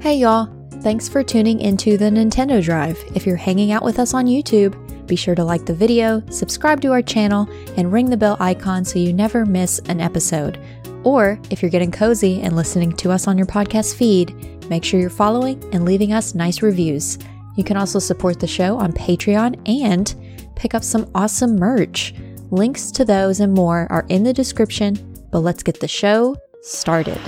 Hey y'all, thanks for tuning into the Nintendo Drive. If you're hanging out with us on YouTube, be sure to like the video, subscribe to our channel, and ring the bell icon so you never miss an episode. Or if you're getting cozy and listening to us on your podcast feed, make sure you're following and leaving us nice reviews. You can also support the show on Patreon and pick up some awesome merch. Links to those and more are in the description, but let's get the show started.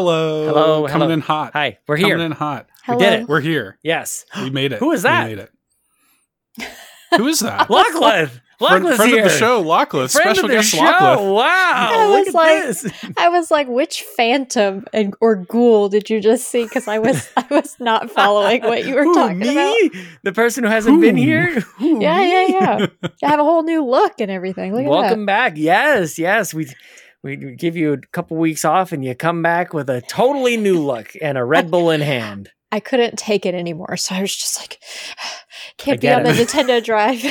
Hello. Hello, Coming hello. in hot. Hi, we're here. Coming here. in hot. Hello. We did it. We're here. Yes. We made it. Who is that? We made it. Who is that? Lachlan. friend Lachlan's friend here. of the show, Lachlan. Friend Special of the guest show. Lachlan. Wow. I look was at like- this. I was like, which phantom and or ghoul did you just see? Because I was I was not following what you were Who, talking me? about. The person who hasn't Who? been here? Who, Yeah, me? yeah, yeah. You have a whole new look and everything. Look at Welcome back. Yes, yes. We we give you a couple weeks off and you come back with a totally new look and a Red Bull in hand. I couldn't take it anymore, so I was just like, can't be on the Nintendo Drive.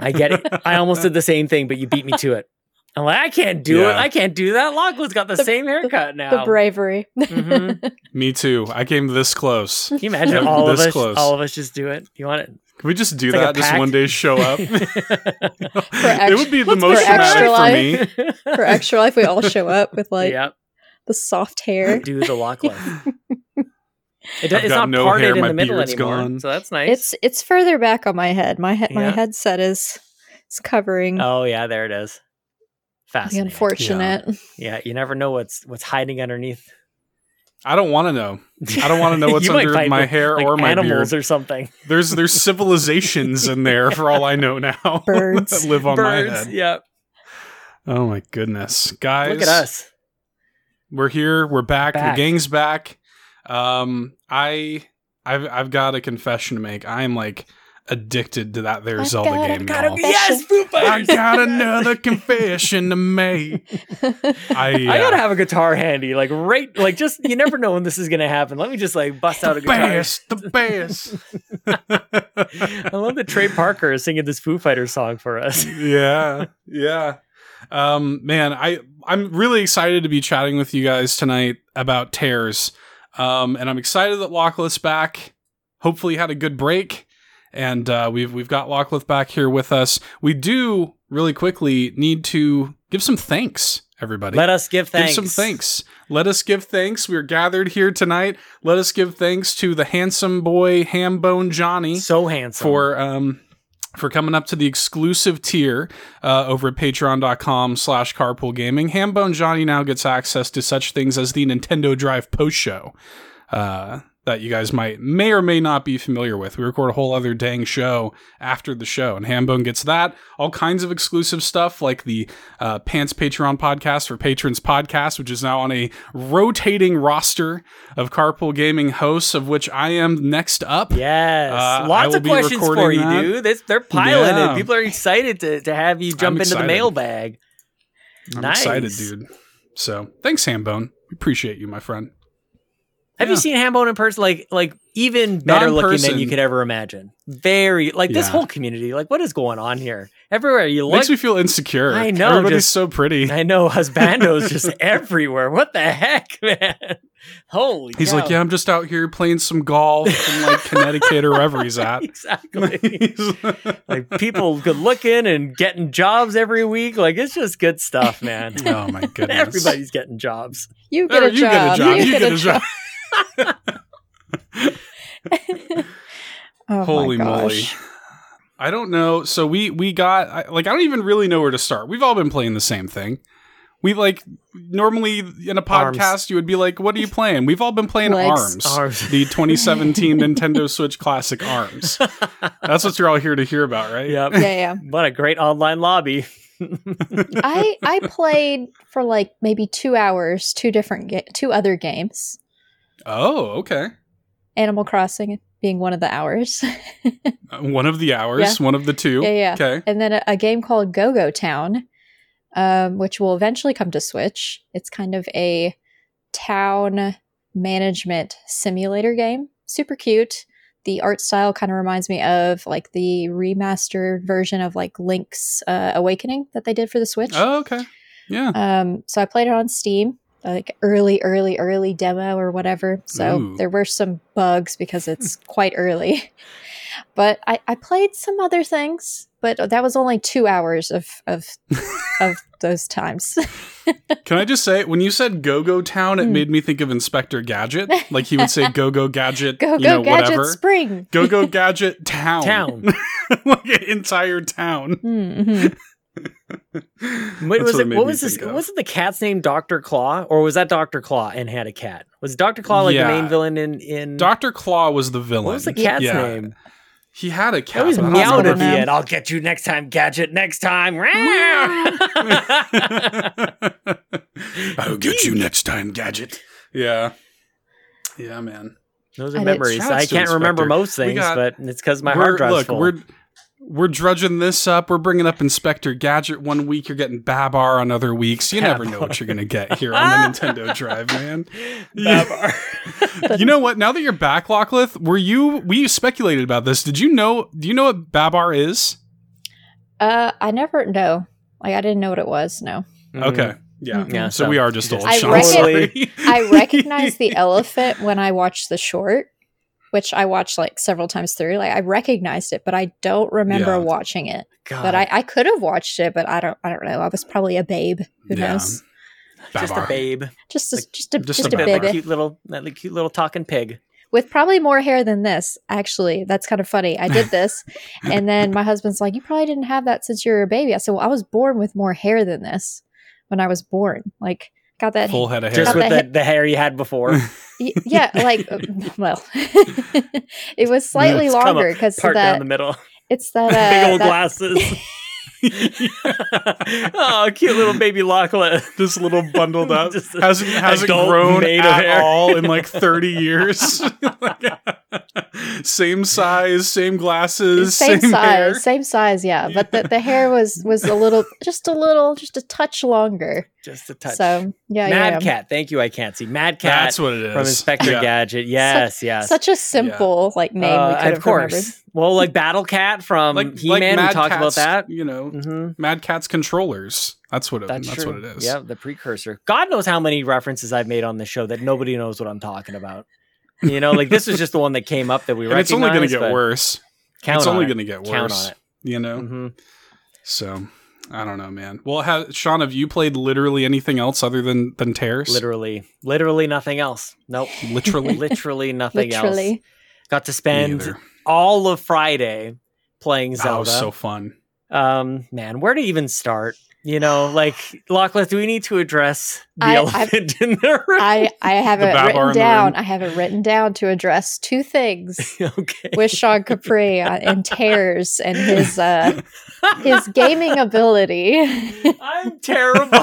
I get it. I almost did the same thing, but you beat me to it. I'm like, I can't do it. I can't do that. Lachlan's got the, The- same haircut now. the bravery. Mhm. Me too. I came this close. Can you imagine Yeah, all of us? close. All of us just do it. You want it? Can we just do It's like that? Just pact. one day show up. ex- it would be the most for extra for life. me. For extra life, we all show up with like yep. the soft hair. Do the Lachlan. It, I've it's got not no parted hair, in the middle anymore, gone. so that's nice. It's it's further back on my head. My head my Yeah. headset is is covering. oh yeah, there it is. the Fascinating. unfortunate. Yeah, you never know what's what's hiding underneath. I don't want to know. I don't want to know what's under my hair like or my animals beard. or something. There's there's civilizations in there for all I know now. Birds. that live on my head. Yep. Oh my goodness, guys! Look at us. We're here. We're back. Back. The gang's back. Um, I, I've, I've got a confession to make. I am like addicted to that there I've Zelda got game. got y'all. Yes, Foo Fighters. I got another confession to make. I, I gotta uh, have a guitar handy, like right, like just you never know when this is gonna happen. Let me just like bust out a guitar. best, the best. I love that Trey Parker is singing this Foo Fighters song for us. yeah, yeah. Um, man, I I'm really excited to be chatting with you guys tonight about tears. Um, and I'm excited that Lachlan's back. Hopefully, had a good break, and uh, we've we've got Lachlan back here with us. We do really quickly need to give some thanks, everybody. Let us give thanks. Give some thanks. Let us give thanks. We're gathered here tonight. Let us give thanks to the handsome boy Hambone Johnny So handsome. for um for coming up to the exclusive tier uh, over at patreon.com slash carpool gaming hambone johnny now gets access to such things as the nintendo drive post show uh, that you guys might may or may not be familiar with we record a whole other dang show after the show and hambone gets that all kinds of exclusive stuff like the uh, pants patreon podcast for patrons podcast which is now on a rotating roster of carpool gaming hosts of which i am next up Yes, Uh, lots of questions for you, that. dude. This, they're piling Yeah. People are excited to, to have you jump into the mailbag. I'm Nice. excited, dude. So thanks, Hambone. We appreciate you, my friend. Have Yeah. you seen Hambone in person? Like, like even better looking than you could ever imagine. Very like this whole community. Like, what is going on here? Everywhere you look, Makes me feel insecure. I know, Everybody's just- so pretty. I know husbandos just everywhere. What the heck, man? Holy, He's cow. like, yeah, I'm just out here playing some golf in like Connecticut or wherever he's at. exactly. like people good looking and getting jobs every week. Like it's just good stuff, man. oh my goodness. Everybody's getting jobs. You get There, a you job. get a job. You, get, a job. Oh Holy my moly. I don't know. So we we got I, like I don't even really know where to start. We've all been playing the same thing. We like normally in a Arms. podcast you would be like, "What are you playing?" We've all been playing Arms, Arms. the 2017 Nintendo Switch Classic Arms. That's what you're all here to hear about, right? Yep. Yeah, yeah. What a great online lobby. I I played for like maybe two hours, two different ga- two other games. Oh, okay. Animal Crossing being one of the hours, Uh, One of the hours, one of the two. Yeah, yeah. Okay. and then a, a game called Go Go Town. um, which will eventually come to Switch. It's kind of a town management simulator game. Super cute. The art style kind of reminds me of like the remastered version of like Link's uh, Awakening that they did for the Switch. Oh, okay. Yeah. Um, so I played it on Steam, like early, early, early demo or whatever. So Ooh. there were some bugs because it's quite early. But I, I played some other things, but that was only two hours of of of those times. Can I just say, when you said Go Go Town, it Hmm. made me think of Inspector Gadget. Like he would say Go Go Gadget, Go you go know, gadget whatever. spring. Go Go Gadget Town. Town. like an entire town. Mhm. What That's was what it it? What was this? of. Was it the cat's name Doctor Claw, or was that Doctor Claw and had a cat? Was Doctor Claw like Yeah. the main villain in in? Dr. Claw was the villain. what was the cat's Yeah. name? He had a cat. That always but I don't meowed at remember the know. end. I'll get you next time, Gadget. Next time. I'll get you next time, Gadget. Yeah. Yeah, man. Those are And memories. I can't remember most things, got- but it's because my hard drive's look, full. we're we're drudging this up. We're bringing up Inspector Gadget one week. You're getting Babar on other weeks. You never know what you're gonna get here on the Nintendo Drive, man. Babar. you know what? Now that you're back, Lockleth, were you? We speculated about this. Did you know? Do you know what Babar is? Uh, I never know. Like I didn't know what it was. No, Okay, yeah. Mhm. Yeah, So, so we are just just old. I Sean. reckon- I recognized the elephant when I watch the short, which I watched like several times through. Like I recognized it, but I don't remember Yeah. watching it. God, But I, I could have watched it, but I don't. I don't know. I was probably a babe. Who Yeah. knows? just a babe, Just a, Like, just a just just, a a, baby cute little, that li- cute little talking pig. with probably more hair than this. Actually, that's kind of funny. I did this, and then my husband's like, "You probably didn't have that since you were a baby." I said, "Well, I was born with more hair than this when I was born. Like, got that Full head of hair. Just with the the, the hair you had before. Yeah, like uh, well, it was slightly longer because Part down that the middle. it's that Big uh, old that- glasses. oh, cute little baby Lachlan. this little bundled up Just a hasn't hasn't adult grown made of at hair. all in like 30 years same size same glasses same, same, size, hair. same size, yeah. But the, the hair was was a little, just a little, just a touch longer. Just a touch. So yeah, Mad yeah. Cat. Thank you. I can't see. Mad Cat that's what it is from Inspector Yeah. Gadget. Yes, yes. Such a simple like name. Uh, we could of have course. remembered. Well, like Battle Cat from like, He Man. like we Mad talked about that. you know hmm mad cat's controllers that's what it, That's, that's, what it is Yeah, the precursor. God knows how many references I've made on the show that nobody knows what I'm talking about. You know, like this was just the one that came up that we and it's only going to get worse Count it's on only it. going to get Count worse on it. you know hmm so i don't know man well have, sean have you played literally anything else other than than tears Literally, literally nothing else. Nope. literally literally nothing else. Got to spend all of Friday playing Zelda. that was so fun um, man, where to even start? You know, like Lachlan, do we need to address the I- I- elephant in the room? I I have The it written down. I have it written down to address two things okay. with Sean Capri uh, and tears and his uh his gaming ability. I'm terrible.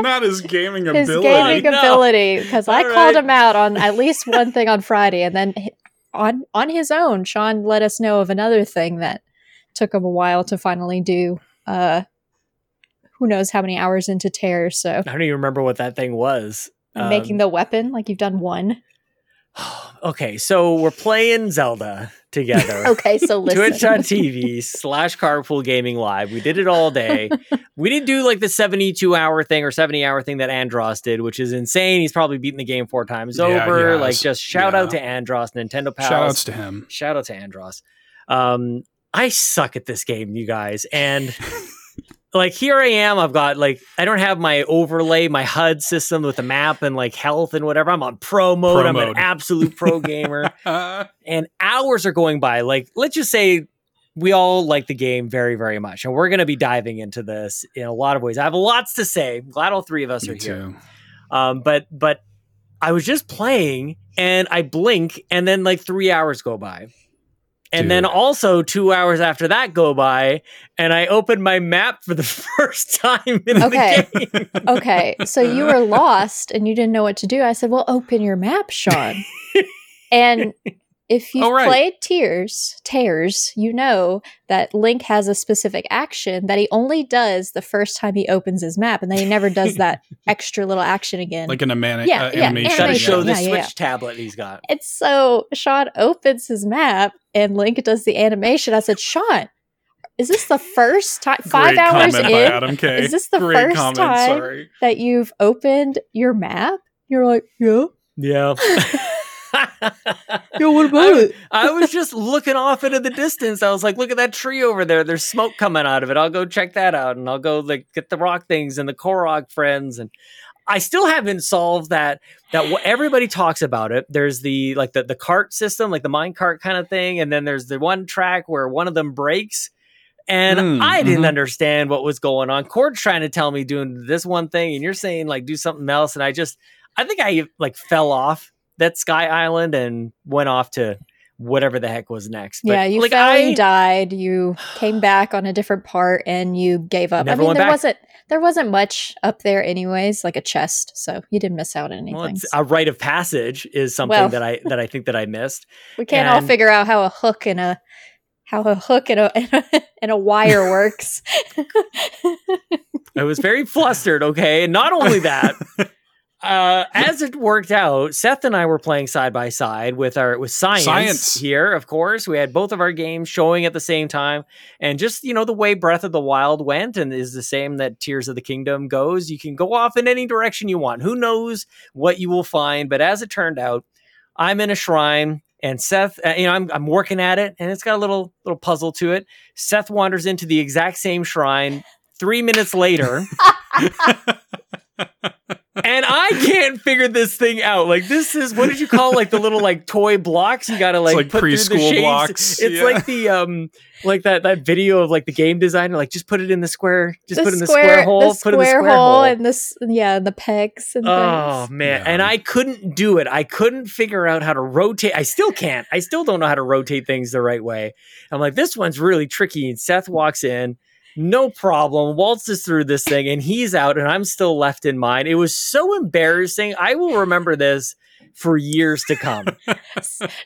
not his gaming his ability His gaming No. ability because I All called him out on at least one thing on Friday, and then on on his own, Sean let us know of another thing that took him a while to finally do. Uh, who knows how many hours into tear? So I don't even remember what that thing was. making Um, the weapon like you've done one. okay, so we're playing Zelda together. Okay, so listen. Twitch.tv slash carpool gaming live. We did it all day. we didn't do like the 72 hour thing or 70 hour thing that Andros did, which is insane. He's probably beaten the game four times Yeah, over. Like, just shout out to Yeah. Andros, Nintendo Pals. shout outs to him Shout out to Andros. Um, I suck at this game, you guys. And like here I am, I've got like I don't have my overlay, my HUD system with the map and like health and whatever. I'm on pro mode. Pro I'm an absolute pro gamer. And hours are going by. Like, let's just say we all like the game very, very much. And we're gonna be diving into this in a lot of ways. I have lots to say. I'm glad all three of us me are here. too Um, but but I was just playing and I blink and then like three hours go by. And then also two hours after that go by, and I open my map for the first time in Okay. the game. okay, so you were lost and you didn't know what to do. I said, "Well, open your map, Sean." and if you've Oh, right. played Tears, Tears, you know that Link has a specific action that he only does the first time he opens his map, and then he never does that extra little action again. Like an amani- Yeah, uh, yeah, animation. Gotta show the yeah, yeah, Switch yeah. tablet he's got. and so Sean opens his map, and Link does the animation. I said, Sean, is this the first time? Five Great hours comment in Adam K. is this the Great first comment, time? Sorry. that you've opened your map? You're like, yeah, Yeah. yeah. What about it? I was just looking off into the distance. I was like, look at that tree over there. There's smoke coming out of it. I'll go check that out and I'll go like get the rock things and the Korok friends and I still haven't solved that that what everybody talks about it. There's the like the the cart system, like the mine cart kind of thing, and then there's the one track where one of them breaks. And Mm, I didn't mhm. understand what was going on. Cord's trying to tell me doing this one thing, and you're saying like do something else. And I just, I think I like fell off that Sky Island and went off to whatever the heck was next. But, yeah, you like, fell I, and died. You came back on a different part, and you gave up. Never I mean, went there back. wasn't there wasn't much up there, anyways, like a chest, so you didn't miss out on anything. Well, it's a rite of passage is something Well. that I that I think that I missed. we can't all figure out how a hook and a how a hook and a and a wire works. I was very flustered. Okay, and not only that, uh, as it worked out, Seth and I were playing side by side with our with science, Science. here. Of course, we had both of our games showing at the same time, and just you know the way Breath of the Wild went, and is the same that Tears of the Kingdom goes. You can go off in any direction you want. Who knows what you will find? But as it turned out, I'm in a shrine. And Seth, uh, you know, I'm, I'm working at it, and it's got a little little puzzle to it. Seth wanders into the exact same shrine. Three minutes later, and I can't figure this thing out. Like this is what did you call like the little like toy blocks you gotta like, like put through the preschool shapes? blocks, It's yeah. like the um like that that video of like the game designer like just put it in the square, just the put it in the square hole, the put it in the square square hole, hole. and this, yeah, and the pegs and Oh things. man, Yeah. and I couldn't do it. I couldn't figure out how to rotate. I still can't. I still don't know how to rotate things the right way. I'm like, this one's really tricky. And Seth walks in, no problem, waltzes through this thing, and he's out, and I'm still left in mine. It was so embarrassing. I will remember this for years to come.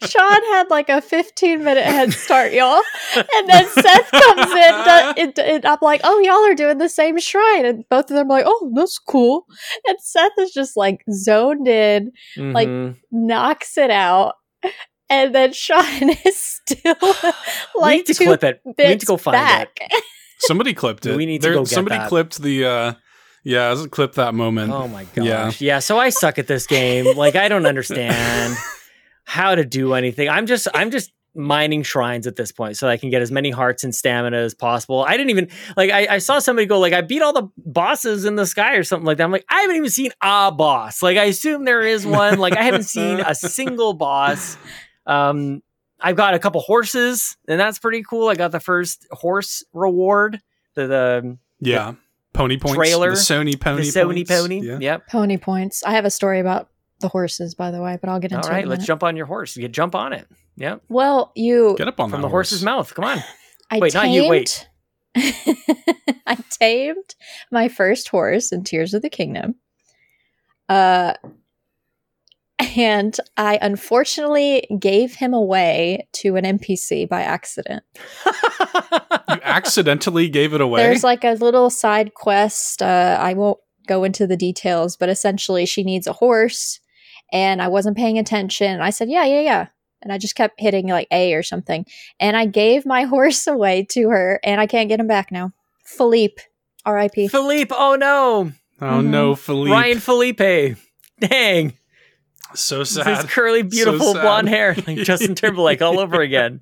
Sean had like a 15 minute head start, y'all. And then Seth comes in, and, and I'm like, oh, y'all are doing the same shrine. And both of them are like, oh, that's cool. And Seth is just like zoned in, Like, Mhm. knocks it out. And then Sean is still we like need to clip it. We need to go find back. it. Somebody clipped it. We need to go get somebody that. clipped the. uh Yeah, it clipped that moment. Oh my gosh. Yeah. Yeah. So I suck at this game. Like I don't understand how to do anything. I'm just I'm just mining shrines at this point so I can get as many hearts and stamina as possible. I didn't even like I, I saw somebody go like I beat all the bosses in the sky or something like that. I'm like, I haven't even seen a boss. Like I assume there is one. Like I haven't seen a single boss. Um I've got a couple horses, and that's pretty cool. I got the first horse reward. The the yeah, pony points. Trailer, the Sony pony. the Sony points. pony. Yeah. Yep. Pony points. I have a story about the horses, by the way, but I'll get into it. right, in let's jump on your horse. You jump on it. Yep. Well, you Get up on From that the horse's mouth. Come on. I Wait, not you, wait. I tamed my first horse in Tears of the Kingdom. Uh, and I unfortunately gave him away to an NPC by accident. You accidentally gave it away. There's like a little side quest. Uh, I won't go into the details, but essentially, she needs a horse, and I wasn't paying attention. I said, "Yeah, yeah, yeah," and I just kept hitting like A or something, and I gave my horse away to her, and I can't get him back now. Philippe, R.I.P. Philippe. Oh no. oh Mhm. no, Philippe. Ryan Felipe. Dang. So sad. His curly, beautiful sad. blonde hair. Like Justin Timberlake all over again.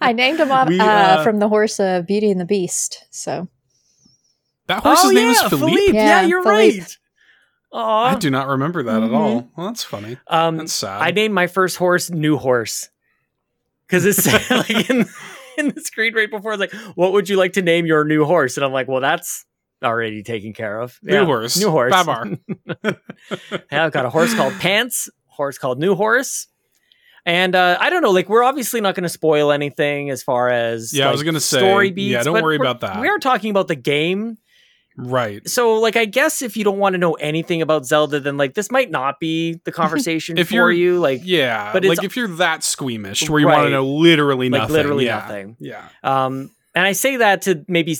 I named him off, We, uh, uh, from the horse of Beauty and the Beast. So that horse's oh, name yeah, is Philippe. Yeah, Yeah, you're Philippe. right. Aw. I do not remember that Mhm. at all. Well, that's funny. Um, That's sad. I named my first horse New Horse because it's like in, in the screen right before. It's like, what would you like to name your new horse? And I'm like, well, that's already taken care of. New Yeah, horse. New horse. Babar. yeah, I've got a horse called Pants. Horse called New Horse. And uh, I don't know, like we're obviously not going to spoil anything as far as Yeah, I was gonna say, story yeah, don't worry about that. We are talking about the game, Right. so like I guess if you don't want to know anything about Zelda, then like this might not be the conversation If for you're- you. Like Yeah. But like if you're that squeamish where you want to know literally nothing, Like, literally yeah. nothing. Yeah. Um, and I say that to maybe,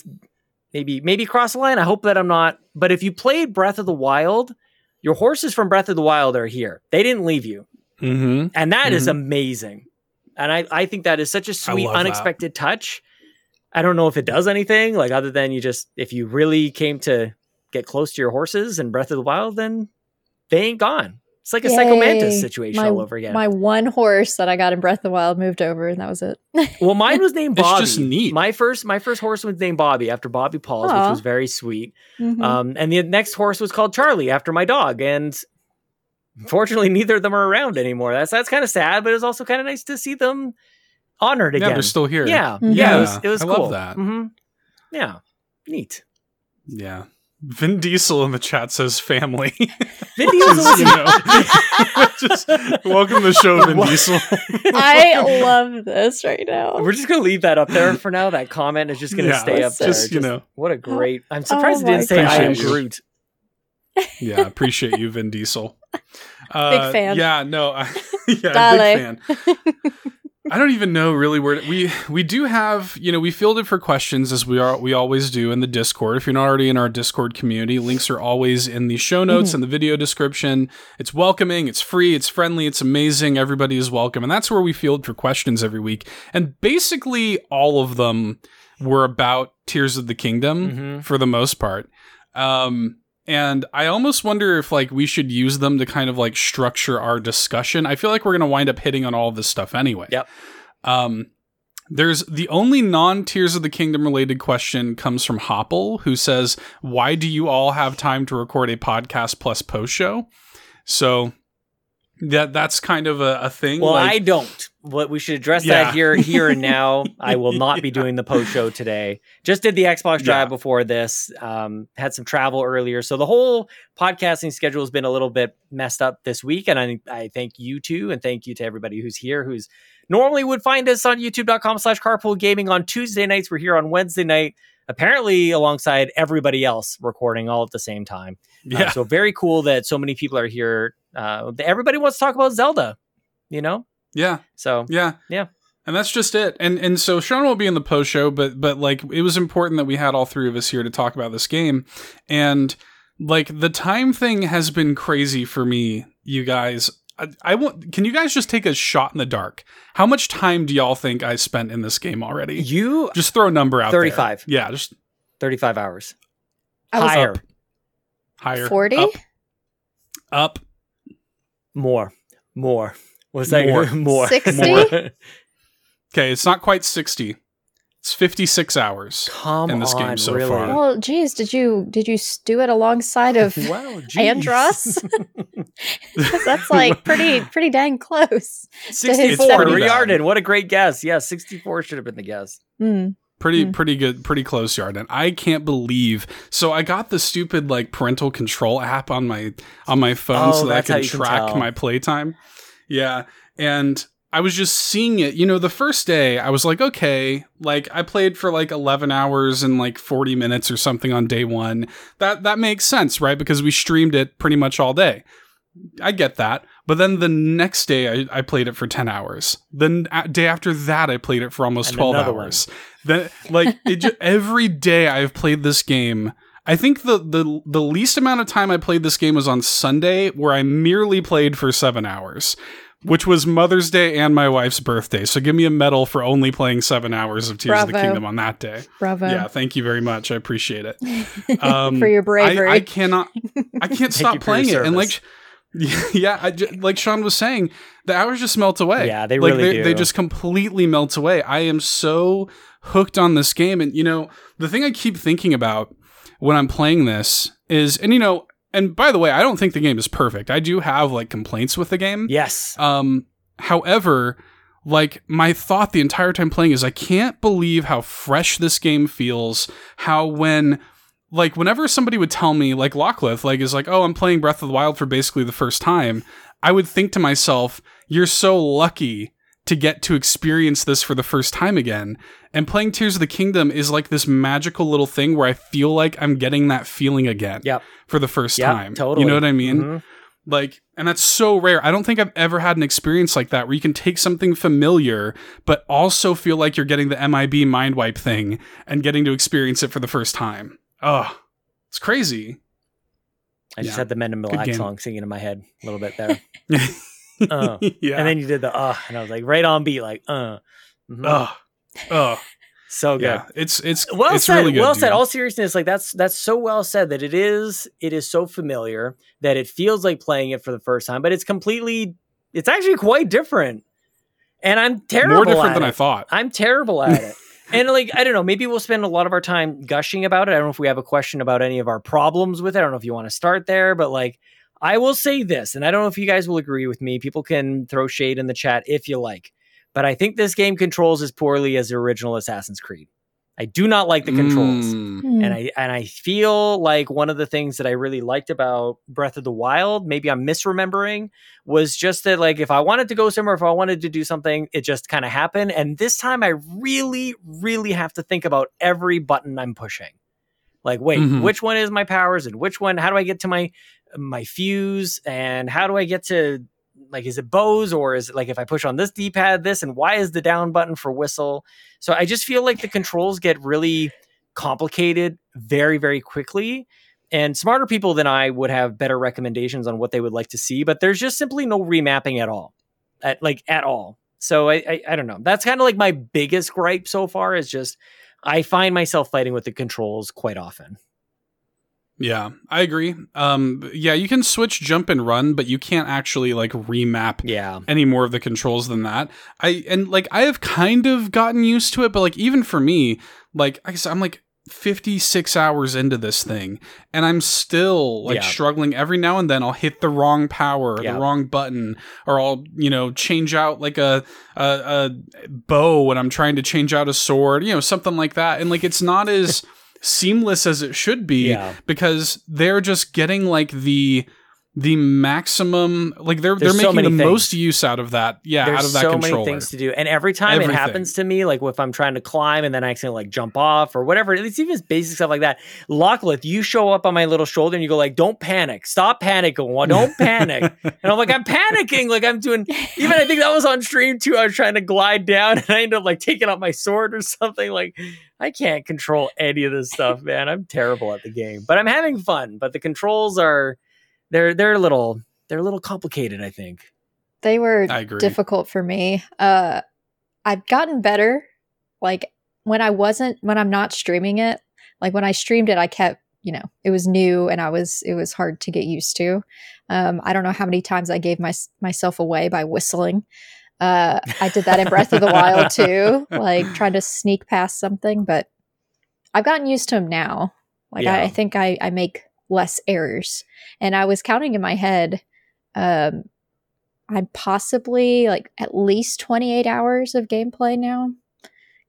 maybe, maybe cross the line. I hope that I'm not. But if you played Breath of the Wild, your horses from Breath of the Wild are here. They didn't leave you, Mm-hmm. and that is amazing. And I, I think that is such a sweet, love that. unexpected touch. I don't know if it does anything, like other than you just if you really came to get close to your horses in Breath of the Wild, then they ain't gone. It's like a Psycho Mantis situation my, all over again. My one horse that I got in Breath of the Wild moved over, and that was it. Well, mine was named It's Bobby. just neat. My first, my first horse was named Bobby after Bobby Pauls, which was very sweet. Mhm. Um, and the next horse was called Charlie after my dog. And unfortunately, neither of them are around anymore. That's that's kind of sad, but it's also kind of nice to see them honored Yeah, again. they're still here. yeah, Mhm. yeah, it was, it was I cool. love that. hmm Yeah, neat. Yeah. Vin Diesel in the chat says family. Vin Diesel you know, just welcome to the show, Vin What? Diesel. I love this right now. We're just gonna leave that up there for now. That comment is just gonna Yeah, stay up there. just, you know. what a great. I'm surprised Oh it didn't say I am gosh. Groot. Yeah, I appreciate you, Vin Diesel. Uh, Big fan. Yeah, no, I, yeah, Dale. big fan. I don't even know really where to, we we do have you know we fielded for questions as we are we always do in the Discord. If you're not already in our Discord community, links are always in the show notes and the video description. It's welcoming, it's free, it's friendly, it's amazing. Everybody is welcome, and that's where we field for questions every week. And basically, all of them were about Tears of the Kingdom Mhm. for the most part. Um, and I almost wonder if like we should use them to kind of like structure our discussion. I feel like we're going to wind up hitting on all of this stuff anyway. Yep. Um, there's the only non Tears of the Kingdom related question comes from Hoppel, who says, "Why do you all have time to record a podcast plus post show?" So that that's kind of a, a thing. Well, like- I don't. What we should address Yeah. that here, here and now. I will not be doing the post show today. Just did the Xbox Drive Yeah. before this. Um, had some travel earlier, so the whole podcasting schedule has been a little bit messed up this week. And I, I thank you too, and thank you to everybody who's here, who's normally would find us on YouTube.com/slash Carpool Gaming on Tuesday nights. We're here on Wednesday night. Apparently, alongside everybody else recording all at the same time. Uh, yeah, so very cool that so many people are here. Uh, everybody wants to talk about Zelda. You know, yeah. so Yeah. Yeah. And that's just it. And and so Sean will be in the post show, but but like it was important that we had all three of us here to talk about this game. And like the time thing has been crazy for me, you guys. I, I want can you guys just take a shot in the dark? How much time do y'all think I spent in this game already? you Just throw a number out there. 35. Yeah, just 35 hours. I was Higher. up. higher. 40? Up. up. More. More. What's that? More. More. 60? More. Okay, it's not quite 60. It's 56 hours. Come In this on, game so really? far. Well, geez, did you did you do it alongside of Wow, geez. Andros? 'Cause that's like pretty pretty dang close. 64. pretty bad. What a great guess. Yeah, 64 should have been the guess. Hmm. pretty Hmm. pretty good pretty close yard and i can't believe so i got the stupid like parental control app on my on my phone Oh, so that i can you can track my playtime yeah and i was just seeing it you know the first day i was like okay like i played for like 11 hours and like 40 minutes or something on day one that that makes sense right because we streamed it pretty much all day I get that. But then the next day, I, I played it for 10 hours. Then day after that, I played it for almost And 12 another one. hours. Then, like, it every day I've played this game. I think the, the the least amount of time I played this game was on Sunday, where I merely played for seven hours, which was Mother's Day and my wife's birthday. So give me a medal for only playing seven hours of Tears of the Kingdom on that day. Bravo. Yeah, thank you very much. I appreciate it. Um, For your bravery. I cannot. I can't stop you for your playing it, and like, yeah, I ju- like Sean was saying, the hours just melt away. Yeah, they like, really they, They just completely melt away. I am so hooked on this game, and you know, the thing I keep thinking about when I'm playing this is, and you know, and by the way, I don't think the game is perfect. I do have like complaints with the game. Yes. Um, however, like my thought the entire time playing is I can't believe how fresh this game feels. How when like whenever somebody would tell me like Lockleth like is like, "Oh, I'm playing Breath of the Wild for basically the first time." I would think to myself, "You're so lucky to get to experience this for the first time again. And playing Tears of the Kingdom is like this magical little thing where I feel like I'm getting that feeling again Yep. for the first Yep, time. totally. You know what I mean? Mhm. Like, and that's so rare. I don't think I've ever had an experience like that where you can take something familiar, but also feel like you're getting the MIB mind wipe thing and getting to experience it for the first time. Oh, it's crazy. I just had the Men in Black song singing in my head a little bit there. Oh. yeah. And then you did the uh, and I was like right on beat, like uh. Mhm. oh, oh, so good. yeah. It's it's Well it's said. really good. well said. All seriousness, like that's that's so well said that it is it is so familiar that it feels like playing it for the first time, but it's completely it's actually quite different. And I'm terrible. More different than it. I thought. I'm terrible at it. and like I don't know, maybe we'll spend a lot of our time gushing about it. I don't know if we have a question about any of our problems with it. I don't know if you want to start there, but like I will say this, and I don't know if you guys will agree with me. People can throw shade in the chat if you like. But I think this game controls as poorly as the original Assassin's Creed. I do not like the controls Mm. Hmm. and I and I feel like one of the things that I really liked about Breath of the Wild, maybe I'm misremembering, was just that like if I wanted to go somewhere, if I wanted to do something, it just kind of happened. And this time, I really, really have to think about every button I'm pushing. Like, wait, Mhm. which one is my powers, and which one? How do I get to my my fuse, and how do I get to like is it bows or is it like if I push on this D-pad this and why is the down button for whistle? So I just feel like the controls get really complicated very very quickly and smarter people than I would have better recommendations on what they would like to see but there's just simply no remapping at all at like at all so I I, I don't know that's kind of like my biggest gripe so far is just I find myself fighting with the controls quite often Yeah, I agree. Um, yeah, you can switch jump and run, but you can't actually like remap yeah any more of the controls than that. I and like I have kind of gotten used to it, but like even for me, like I guess I'm like 56 hours into this thing and I'm still like Yeah. struggling every now and then I'll hit the wrong power Yeah. the wrong button or I'll, you know, change out like a, a a bow when I'm trying to change out a sword, you know, something like that. And like it's not as seamless as it should be Yeah. because they're just getting like the the maximum like they're There's they're so making the many most use out of that yeah There's out of that so controller many things to do, and every time Everything. it happens to me, like if I'm trying to climb and then I accidentally like jump off or whatever, it's even just basic stuff like that. Lockleth, you show up on my little shoulder and you go like, "Don't panic, stop panicking, don't panic," and I'm like, "I'm panicking," like I'm doing. Even I think that was on stream too. I was trying to glide down and I ended up like taking out my sword or something. Like I can't control any of this stuff, man. I'm terrible at the game, but I'm having fun. But the controls are they're they're a little they're a little complicated. I think. They were I agree. difficult for me. Uh I've gotten better. Like when I wasn't when I'm not streaming it, like when I streamed it I kept, you know, it was new and I was it was hard to get used to. Um I don't know how many times I gave my, myself away by whistling. Uh I did that in Breath of the Wild too, like trying to sneak past something, but I've gotten used to them now. Like I, I think I I make less errors. And I was counting in my head um I'm possibly like at least 28 hours of gameplay now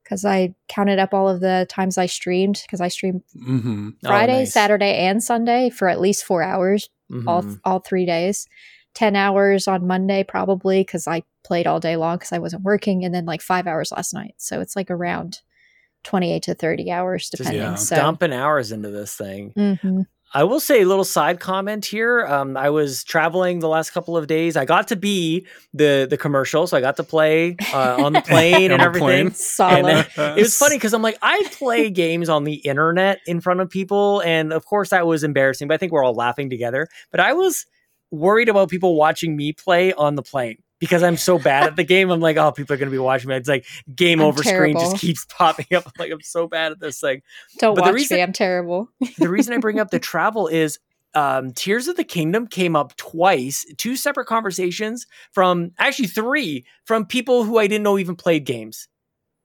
because I counted up all of the times I streamed because I streamed mm-hmm. Oh, Friday, nice. Saturday, and Sunday for at least four hours all Mhm. all three days. 10 hours on Monday probably because I played all day long because I wasn't working, and then like five hours last night. So it's like around 28 to 30 hours depending. Just yeah, so dumping hours into this thing. Mhm. I will say a little side comment here. Um, I was traveling the last couple of days. I got to be the the commercial, so I got to play uh, on the plane and everything. plane. solid. It was funny because I'm like, I play games on the internet in front of people, and of course that was embarrassing. But I think we're all laughing together. But I was worried about people watching me play on the plane because I'm so bad at the game. I'm like, oh, people are going to be watching me. It's like game I'm over screen just keeps popping up. I'm like, I'm so bad at this thing Don't but the watch reason- me. I'm terrible. the reason I bring up the travel is um, Tears of the Kingdom came up twice, two separate conversations from actually three from people who I didn't know even played games.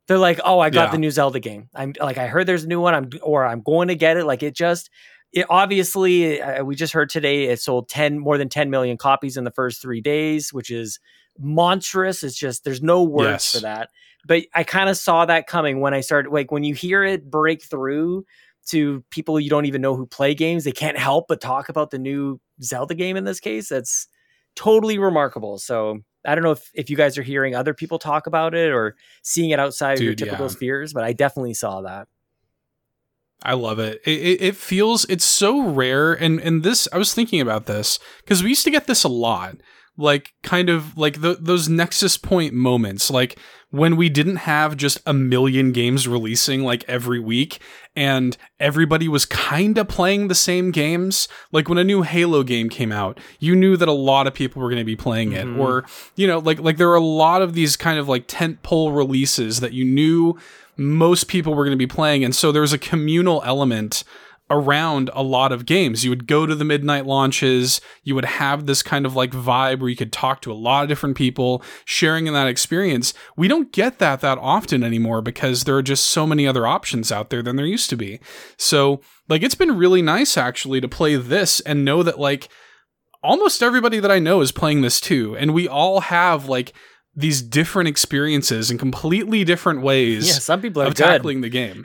They're like, "Oh, I got Yeah. the new Zelda game. I'm like, I heard there's a new one. I'm or I'm going to get it. Like, it just." It obviously, uh, we just heard today it sold ten more than ten million copies in the first three days, which is monstrous. It's just there's no words Yes. for that. But I kind of saw that coming when I started. Like when you hear it break through to people you don't even know who play games, they can't help but talk about the new Zelda game in this case. That's totally remarkable. So I don't know if, if you guys are hearing other people talk about it or seeing it outside of your typical yeah. spheres, but I definitely saw that. I love it. It, it. it feels it's so rare, and and this I was thinking about this because we used to get this a lot, like kind of like the, those Nexus Point moments, like when we didn't have just a million games releasing like every week, and everybody was kind of playing the same games. Like when a new Halo game came out, you knew that a lot of people were going to be playing it, Mhm. or you know, like like there were a lot of these kind of like tent pole releases that you knew most people were going to be playing. And so there was a communal element around a lot of games. You would go to the midnight launches, you would have this kind of like vibe where you could talk to a lot of different people, sharing in that experience. We don't get that that often anymore because there are just so many other options out there than there used to be. So, like, it's been really nice actually to play this and know that, like, almost everybody that I know is playing this too. And we all have, like, these different experiences in completely different ways Yeah, some people are of good. tackling the game.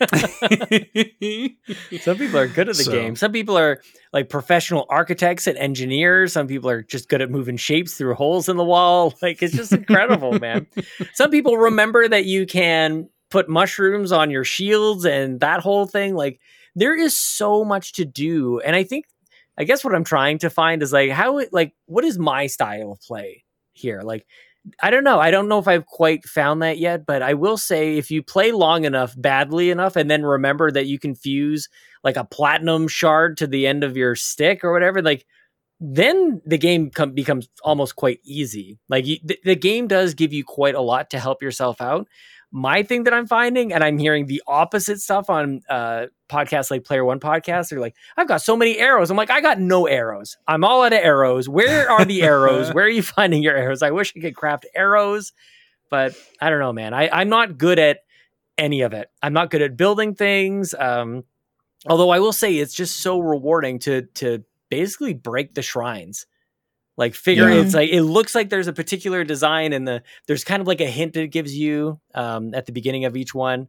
Some people are good at the So- game. Some people are like professional architects and engineers. Some people are just good at moving shapes through holes in the wall. Like it's just incredible, man. Some people remember that you can put mushrooms on your shields and that whole thing. Like there is so much to do. And I think I guess what I'm trying to find is like how it like what is my style of play here? Like I don't know. I don't know if I've quite found that yet, but I will say if you play long enough, badly enough, and then remember that you can fuse like a platinum shard to the end of your stick or whatever, like then the game com- becomes almost quite easy. Like you, the, the game does give you quite a lot to help yourself out. My thing that I'm finding, and I'm hearing the opposite stuff on uh, podcasts like Player One podcast. they're like, I've got so many arrows. I'm like, I got no arrows. I'm all out of arrows. Where are the arrows? Where are you finding your arrows? I wish I could craft arrows, but I don't know, man. I, I'm not good at any of it. I'm not good at building things. Um, although I will say it's just so rewarding to to basically break the shrines. Like figure Yeah. it's like it looks like there's a particular design and the there's kind of like a hint it gives you um, at the beginning of each one,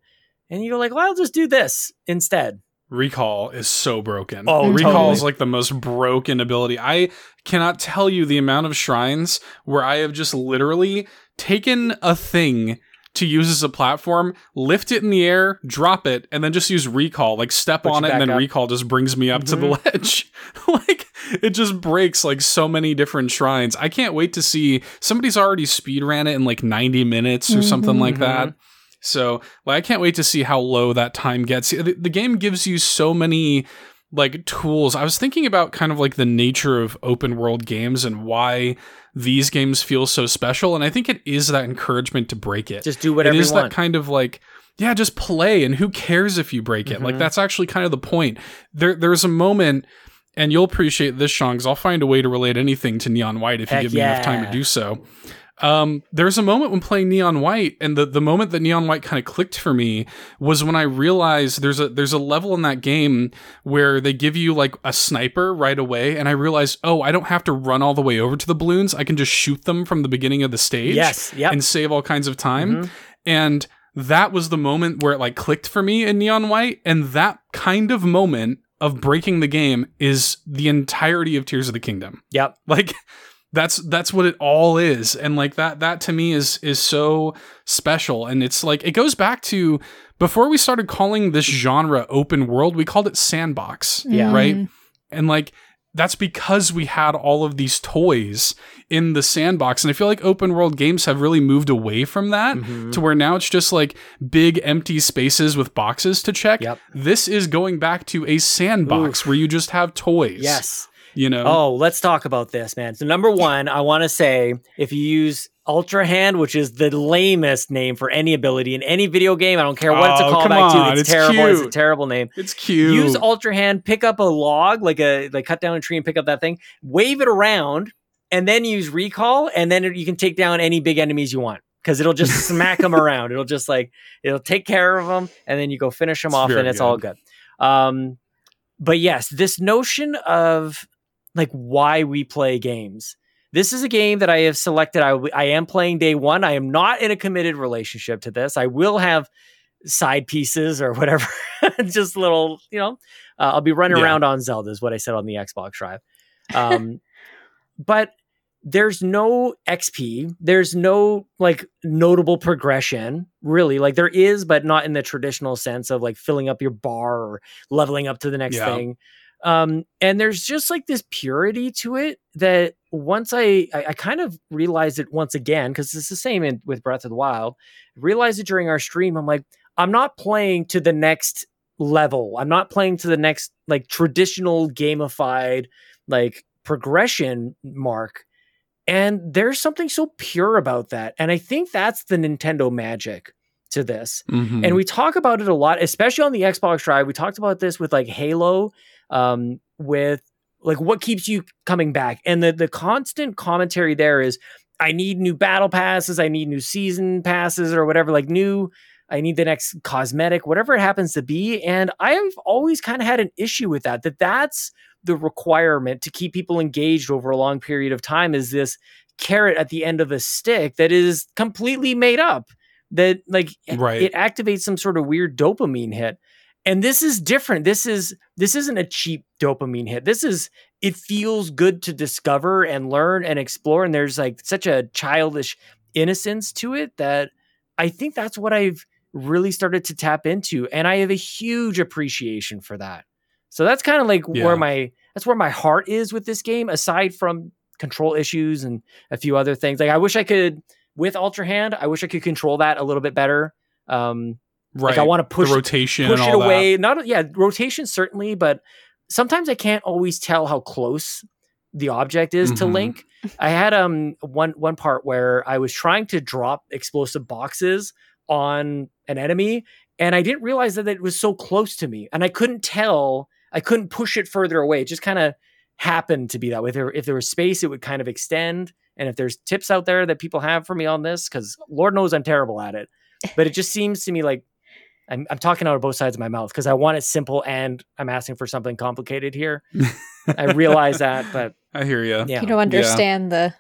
and you go like, well, I'll just do this instead. Recall is so broken. Oh, Recall totally. is like the most broken ability. I cannot tell you the amount of shrines where I have just literally taken a thing to use as a platform, lift it in the air, drop it, and then just use recall, like step Put on it, and then up. recall just brings me up to the ledge. like it just breaks like so many different shrines. I can't wait to see somebody's already speed ran it in like 90 minutes or something like Mhm. that. So, like, I can't wait to see how low that time gets. The, the game gives you so many like tools. I was thinking about kind of like the nature of open world games and why these games feel so special, and I think it is that encouragement to break it. Just do whatever it is that kind of like yeah, just play, and who cares if you break it? Like Mhm. that's actually kind of the point. There, there's a moment. And you'll appreciate this, Sean, because I'll find a way to relate anything to Neon White if Heck you give me enough time to do so. Um, there's a moment when playing Neon White, and the, the moment that Neon White kind of clicked for me was when I realized there's a there's a level in that game where they give you like a sniper right away, and I realized, oh, I don't have to run all the way over to the balloons. I can just shoot them from the beginning of the stage yes, yep. and save all kinds of time. Mhm. And that was the moment where it like clicked for me in Neon White, and that kind of moment of breaking the game is the entirety of Tears of the Kingdom Yep. like that's that's what it all is and like that that to me is is so special and it's like it goes back to before we started calling this genre open world we called it sandbox Yeah. right and like that's because we had all of these toys in the sandbox and i feel like open world games have really moved away from that Mhm. to where now it's just like big empty spaces with boxes to check Yep. this is going back to a sandbox where you just have toys Yes. You know Oh, let's talk about this, man. So number one, I want to say if you use Ultra Hand, which is the lamest name for any ability in any video game, I don't care what it's a Oh, callback to. It's, it's terrible. It's a terrible name. it's cute Use Ultra Hand, pick up a log, like a like cut down a tree and pick up that thing, wave it around, and then use recall, and then you can take down any big enemies you want. Because it'll just smack them around. It'll just like it'll take care of them, and then you go finish them It's off, and it's all good. Um, but yes, this notion of like why we play games. This is a game that I have selected. I, I am playing day one. I am not in a committed relationship to this. I will have side pieces or whatever, just little, you know. Uh, I'll be running Yeah. around on Zelda, is what I said on the Xbox Drive. Um, but there's no XP. There's no like notable progression, really. Like there is, but not in the traditional sense of like filling up your bar or leveling up to the next Yeah. thing. Um, and there's just like this purity to it that once I I, I kind of realized it once again because it's the same in, with Breath of the Wild. Realized it during our stream. I'm like, I'm not playing to the next level. I'm not playing to the next like traditional gamified like progression mark. And there's something so pure about that. And I think that's the Nintendo magic to this. Mhm. And we talk about it a lot, especially on the Xbox Drive. We talked about this with like Halo, um, with like what keeps you coming back. And the the constant commentary there is I need new battle passes, I need new season passes or whatever, like new I need the next cosmetic, whatever it happens to be. And I've always kind of had an issue with that, that that's the requirement to keep people engaged over a long period of time is this carrot at the end of a stick that is completely made up that like it- Right. it activates some sort of weird dopamine hit and this is different. This is this isn't a cheap dopamine hit. This is it feels good to discover and learn and explore and there's like such a childish innocence to it that i think that's what i've really started to tap into and i have a huge appreciation for that. So that's kind of like Yeah. where my that's where my heart is with this game aside from control issues and a few other things. Like i wish i could with ultra hand i wish i could control that a little bit better. Um right. like i want to push the rotation push and it all away. Not yeah, rotation certainly, but sometimes I can't always tell how close the object is to Mhm. Link. I had um one one part where I was trying to drop explosive boxes on an enemy, and I didn't realize that it was so close to me, and I couldn't tell. I couldn't push it further away. It just kind of happened to be that way. If there, if there was space, it would kind of extend. And if there's tips out there that people have for me on this, because Lord knows I'm terrible at it, but it just seems to me like I'm, I'm talking out of both sides of my mouth because I want it simple and I'm asking for something complicated here. I realize that, but. I hear you. yeah, You don't understand the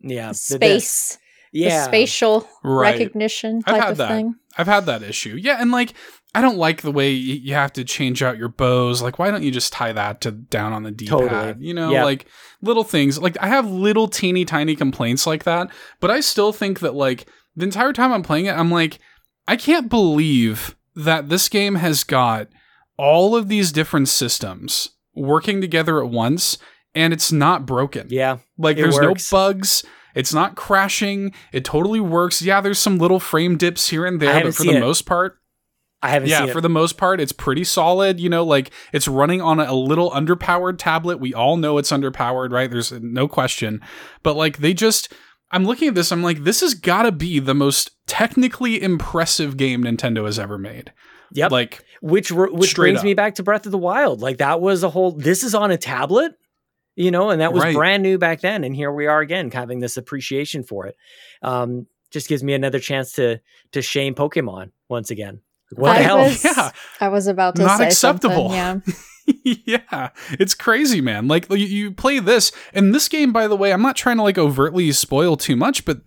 yeah, the- the- space, the yeah, spatial Right. recognition I've type had of that. thing. I've had that issue. Yeah, and like I don't like the way you have to change out your bows. Like, why don't you just tie that to down on the D pad? Totally. You know, Yeah. like little things. Like I have little teeny tiny complaints like that, but I still think that like the entire time I'm playing it, I'm like, I can't believe that this game has got all of these different systems working together at once, and it's not broken. yeah, Like there's works. no bugs. It's not crashing. It totally works. Yeah, there's some little frame dips here and there, but for the it. most part, I haven't yeah, for the most part, it's pretty solid. You know, like it's running on a little underpowered tablet. We all know it's underpowered, right? There's no question. But like they just I'm looking at this, I'm like, this has gotta be the most technically impressive game Nintendo has ever made. Yep. Like which which brings up. me back to Breath of the Wild. Like that was a whole. This is on a tablet, you know, and that was Right. brand new back then. And here we are again, having this appreciation for it. Um, just gives me another chance to to shame Pokemon once again. What the I hell? was- yeah. I was about to Not say acceptable. something. Yeah. yeah, it's crazy, man. Like you, you play this, and this game, by the way, I'm not trying to like overtly spoil too much, but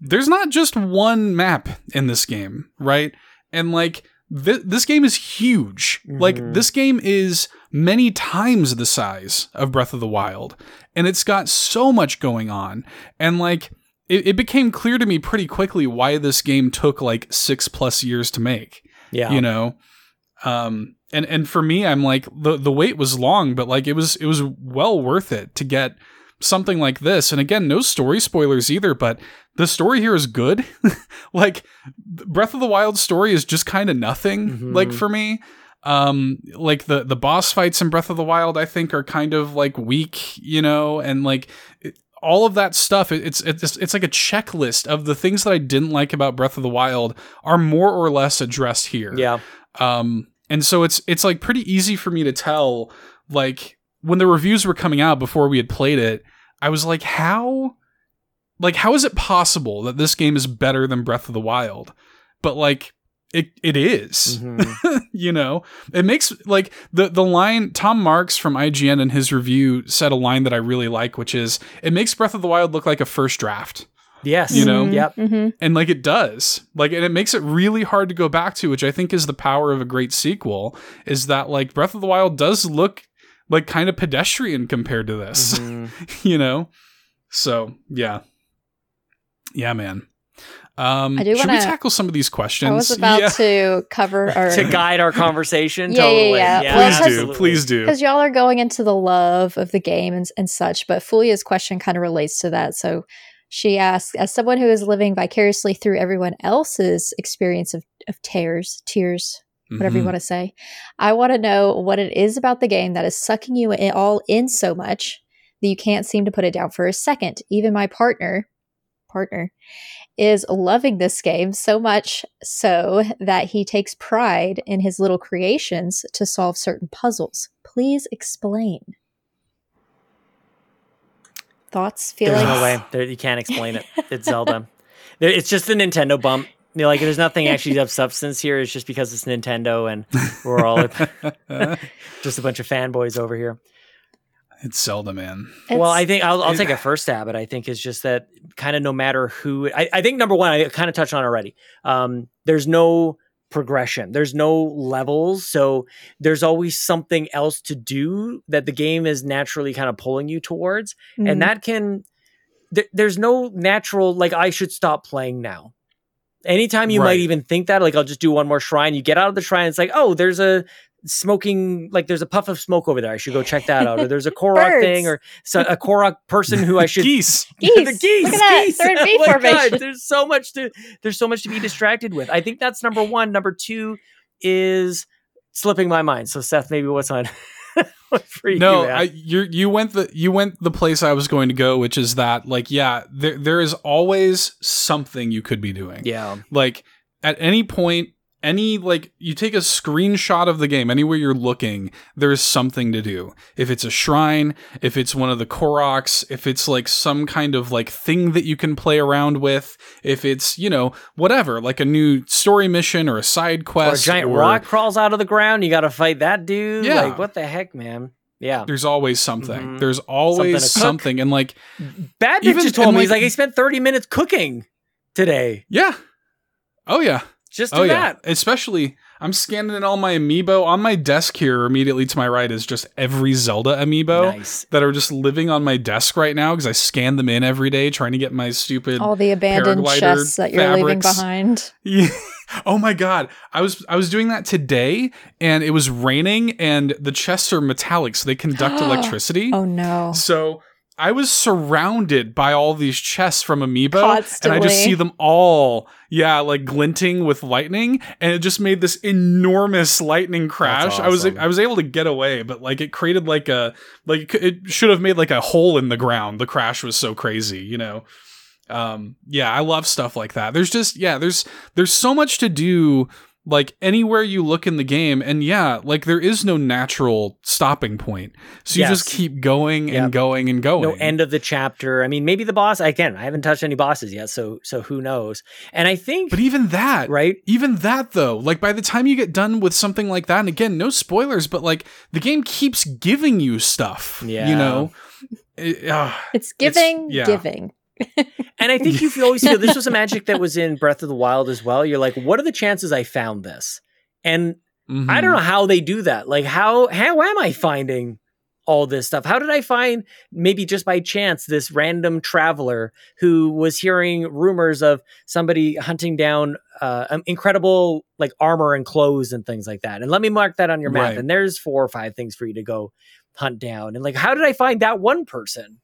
there's not just one map in this game, right? And like th- this game is huge. Like Mhm. this game is many times the size of Breath of the Wild, and it's got so much going on, and like. It, it became clear to me pretty quickly why this game took like six plus years to make Yeah. you know um and and for me i'm like the the wait was long but like it was it was well worth it to get something like this. And again no story spoilers either but the story here is good. Like breath of the wild story is just kind of nothing Mhm. like for me. Um like the the boss fights in breath of the wild i think are kind of like weak you know? And like it, all of that stuff it- it's it's it's like a checklist of the things that i didn't like about breath of the wild are more or less addressed here. Yeah. um, and so it's it's like pretty easy for me to tell. Like when the reviews were coming out before we had played it, I was like, how, like how is it possible that this game is better than Breath of the Wild? But like it it is. Mhm. you know, it makes like the the line Tom Marks from IGN in his review said a line that I really like, which is it makes Breath of the Wild look like a first draft Yes. You know? Yep. mhm. and like it does like and it makes it really hard to go back to which i think is the power of a great sequel is that like breath of the wild does look like kind of pedestrian compared to this Mhm. you know So yeah, yeah, man. Um, I do should we wanna- tackle some of these questions? I was about yeah. to cover or to guide our conversation. Yeah, yeah, totally. yeah. yeah Well, please because- do, please do. because y'all are going into the love of the game and, and such but fulia's question kind of relates to that so she asks as someone who is living vicariously through everyone else's experience of, of tears tears whatever you Mhm. want to say i want to know what it is about the game that is sucking you in, all in so much that you can't seem to put it down for a second even my partner partner is loving this game so much so that he takes pride in his little creations to solve certain puzzles. Please explain. Thoughts, feelings? There's no way. There, you can't explain it. It's Zelda. There, it's just a Nintendo bump. You know, like there's nothing actually of substance here. It's just because it's Nintendo and we're all just a bunch of fanboys over here. it's Zelda, man. well, I think I'll, I'll it- take a first stab at. it, I think is just that kind of no matter who. I, I think number one, I kind of touched on already. Um, there's no progression. There's no levels, so there's always something else to do that the game is naturally kind of pulling you towards, Mm. and that can. There, there's no natural like I should stop playing now. Anytime you Right. might even think that, like I'll just do one more shrine. You get out of the shrine, it's like, oh, there's a smoking like there's a puff of smoke over there. I should go check that out. Or there's a Korok thing, or so, a Korok person who I should Geese. Geese. the geese. Look at that. geese. They're in oh V Oh my formation. God, there's so much to there's so much to be distracted with. I think that's number one. Number two is slipping my mind. So Seth, maybe what's on for you? no, man? I, you you went the you went the place I was going to go, which is that like yeah, there there is always something you could be doing. yeah. Like at any point, any like you take a screenshot of the game anywhere you're looking, there's something to do. If it's a shrine, if it's one of the Koroks, if it's like some kind of like thing that you can play around with, if it's you know whatever, like a new story mission or a side quest Or a giant or- rock crawls out of the ground. You got to fight that dude. Yeah. Like what the heck, man? Yeah. There's always something. Mhm. There's always cook. something, and like Bad Even- just told me he's like- like he spent 30 minutes cooking today. yeah, oh yeah. Just oh, do Oh yeah, that. especially I'm scanning in all my amiibo on my desk here. Immediately to my right is just every Zelda amiibo Nice. that are just living on my desk right now because I scan them in every day trying to get my stupid. all the abandoned chests that you're leaving behind. Yeah. Oh my god, I was I was doing that today, and it was raining, and the chests are metallic, so they conduct electricity. Oh no. So I was surrounded by all these chests from Amiibo, and I just see them all, yeah, like glinting with lightning, and it just made this enormous lightning crash. I was. I was able to get away, but like it created like a like it it should have made like a hole in the ground. The crash was so crazy, you know. Um, yeah, I love stuff like that. There's just yeah, there's there's so much to do like anywhere you look in the game and yeah like there is no natural stopping point so you Yes. just keep going Yep. and going and going no end of the chapter. I mean, maybe the boss. Again, I haven't touched any bosses yet, so so who knows? And I think but even that right. even that though like by the time you get done with something like that and again no spoilers but like the game keeps giving you stuff Yeah. you know It- ah, It's giving, yeah. giving. And I think you feel- always feel this was a magic that was in Breath of the Wild as well. You're like, what are the chances I found this? And I mhm. don't know how they do that. Like, how how am I finding all this stuff? How did I find maybe just by chance this random traveler who was hearing rumors of somebody hunting down uh, um, incredible like armor and clothes and things like that? And let me mark that on your map. Right. And there's four or five things for you to go hunt down. And like, how did I find that one person?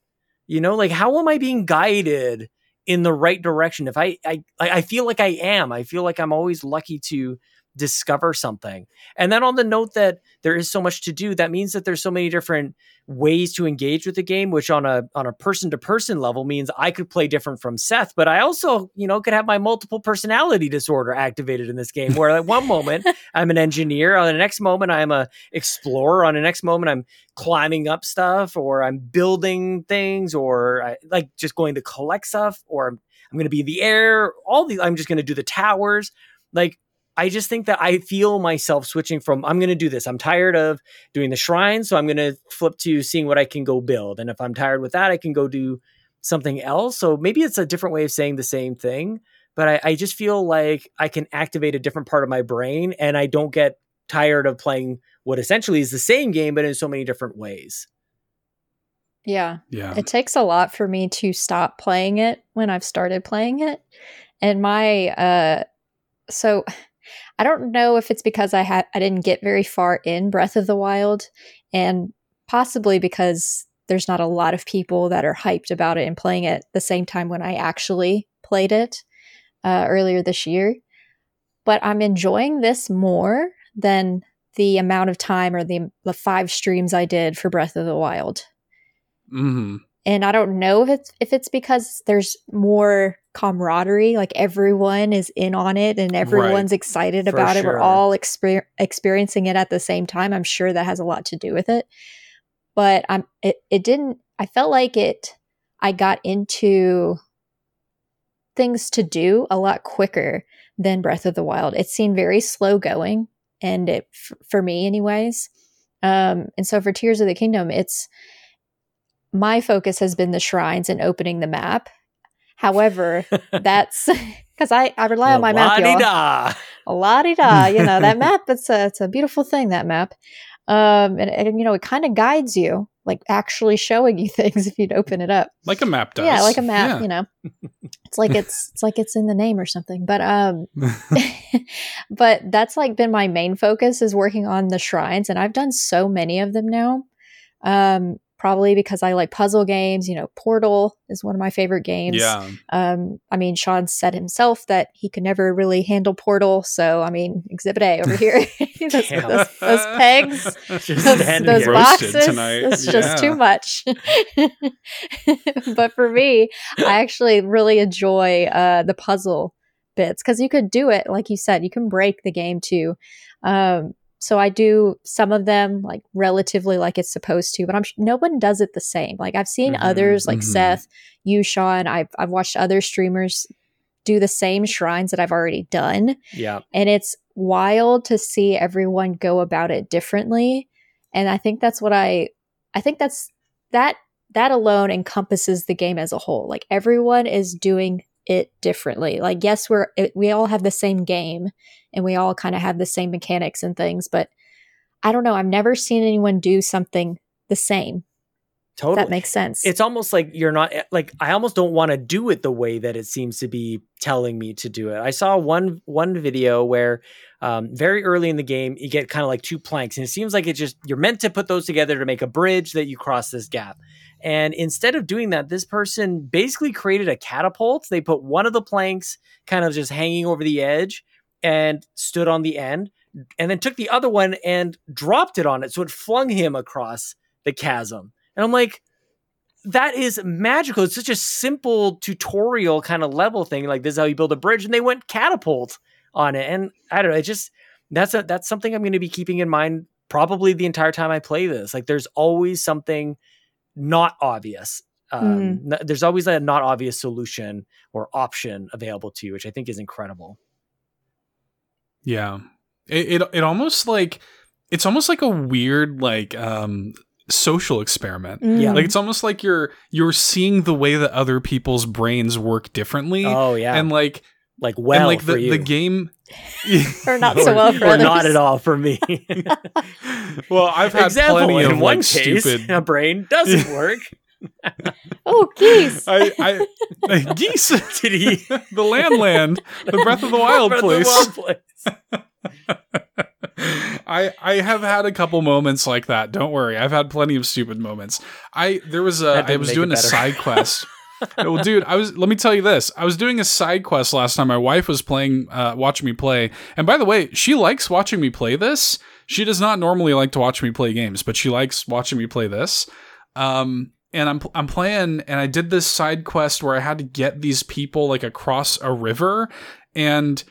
You know, like how am I being guided in the right direction? If I I I feel like I am. I feel like I'm always lucky to discover something. And then on the note that there is so much to do, that means that there's so many different ways to engage with the game, which on a on a person to person level means I could play different from Seth, but I also, you know, could have my multiple personality disorder activated in this game where at one moment I'm an engineer, on the next moment I'm a explorer, on the next moment I'm climbing up stuff or I'm building things or I, like just going to collect stuff or I'm, I'm going to be in the air, all these I'm just going to do the towers. Like I just think that I feel myself switching from I'm going to do this. I'm tired of doing the shrine, so I'm going to flip to seeing what I can go build. And if I'm tired with that, I can go do something else. So maybe it's a different way of saying the same thing, but I, I just feel like I can activate a different part of my brain and I don't get tired of playing what essentially is the same game, but in so many different ways. Yeah. Yeah. It takes a lot for me to stop playing it when I've started playing it. And my uh so I don't know if it's because I had I didn't get very far in Breath of the Wild and possibly because there's not a lot of people that are hyped about it and playing it the same time when I actually played it uh, earlier this year. But I'm enjoying this more than the amount of time or the the five streams I did for Breath of the Wild hmm and I don't know if it's if it's because there's more camaraderie, like everyone is in on it and everyone's excited For about it. sure. We're all exper- experiencing it at the same time. I'm sure that has a lot to do with it. But I'm it it didn't I felt like it I got into things to do a lot quicker than Breath of the Wild. It seemed very slow going and it f- for me anyways. Um and so for Tears of the Kingdom, it's my focus has been the shrines and opening the map. However, that's because I, I rely on my map. y'all. La-di-da. La di da, you know that map. It's a it's a beautiful thing that map, um, and, and you know it kind of guides you, like actually showing you things if you'd open it up. Like a map does. Yeah, like a map. Yeah. You know, it's like it's it's like it's in the name or something. But um, but that's like been my main focus is working on the shrines, and I've done so many of them now. Um, probably because I like puzzle games. You know, Portal is one of my favorite games. yeah. Um, I mean, Sean said himself that he could never really handle Portal. So, I mean, Exhibit A over here. those, those, those pegs, Just those, those boxes. tonight. It's just too much. but for me, I actually really enjoy uh, the puzzle bits because you could do it, like you said, you can break the game too. Um, so I do some of them like relatively like it's supposed to, but I'm sh- no one does it the same. Like I've seen Mhm, others like mhm. Seth, you, Sean. I've I've watched other streamers do the same shrines that I've already done, Yeah. and it's wild to see everyone go about it differently. And I think that's what I I think that's that that alone encompasses the game as a whole. Like everyone is doing it differently. Like yes, we're it, we all have the same game and we all kind of have the same mechanics and things, but I don't know, I've never seen anyone do something the same. Totally. that makes sense. it's almost like you're not eh, like I almost don't want to do it the way that it seems to be telling me to do it. I saw one one video where um, very early in the game you get kind of like two planks, and it seems like it just you're meant to put those together to make a bridge that you cross this gap. And instead of doing that, this person basically created a catapult. They put one of the planks kind of just hanging over the edge and stood on the end, and then took the other one and dropped it on it, so it flung him across the chasm. And I'm like, that is magical. It's such a simple tutorial kind of level thing. Like this is how you build a bridge, and they went catapult on it. And I don't know. It just that's a that's something I'm going to be keeping in mind probably the entire time I play this. Like there's always something not obvious. Um, n- there's always a not obvious solution or option available to you, which I think is incredible. Yeah. It, it it almost like it's almost like a weird like um social experiment. Mm. Yeah. Like it's almost like you're you're seeing the way that other people's brains work differently. Oh yeah, And like like well and like for the, you. the game Or not so well for or not at all for me. well, I've had Example: plenty in of one like case, stupid a brain doesn't work. Oh, geese. I, I, I geese. Did he? the land land, the Breath of the Wild Breath of the place. Wild place. I I have had a couple moments like that. Don't worry, I've had plenty of stupid moments. I there was a That I didn't was doing a side quest. Well, dude, I was. Let me tell you this. I was doing a side quest last time. My wife was playing, uh, watching me play. And by the way, she likes watching me play this. She does not normally like to watch me play games, but she likes watching me play this. Um, and I'm I'm playing, and I did this side quest where I had to get these people like across a river, and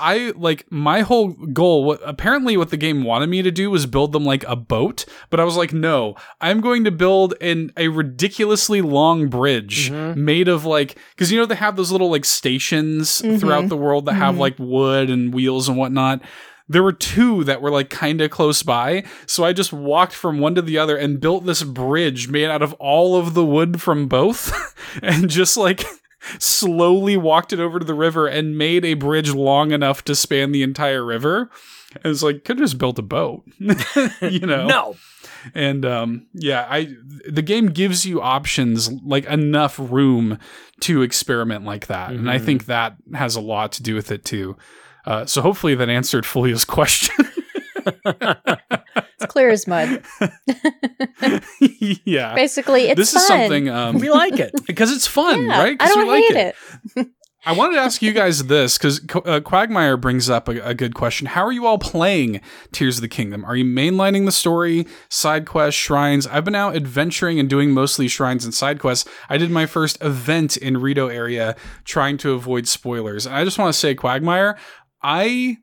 I like my whole goal. What apparently what the game wanted me to do was build them like a boat, but I was like, no, I'm going to build an a ridiculously long bridge Mhm. made of like because you know they have those little like stations throughout Mhm. the world that have Mhm. like wood and wheels and whatnot. There were two that were like kind of close by, so I just walked from one to the other and built this bridge made out of all of the wood from both, and just like slowly walked it over to the river and made a bridge long enough to span the entire river. And it's like could have just built a boat, you know? No. and um, yeah, I the game gives you options like enough room to experiment like that, and I Mhm. think that has a lot to do with it too. Uh, so hopefully that answered Folia's question. It's clear as mud. yeah, Basically, it's this fun. is something um, we like it. because it's fun, Yeah, right? I we don't like hate it. I wanted to ask you guys this because uh, Quagmire brings up a, a good question. How are you all playing Tears of the Kingdom? Are you mainlining the story, side quests, shrines? I've been out adventuring and doing mostly shrines and side quests. I did my first event in Rito area trying to avoid spoilers. And I just want to say, Quagmire, I